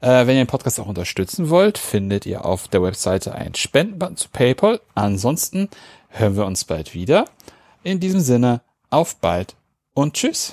Äh, wenn ihr den Podcast auch unterstützen wollt, findet ihr auf der Webseite einen Spendenbutton zu PayPal. Ansonsten hören wir uns bald wieder. In diesem Sinne, auf bald und tschüss.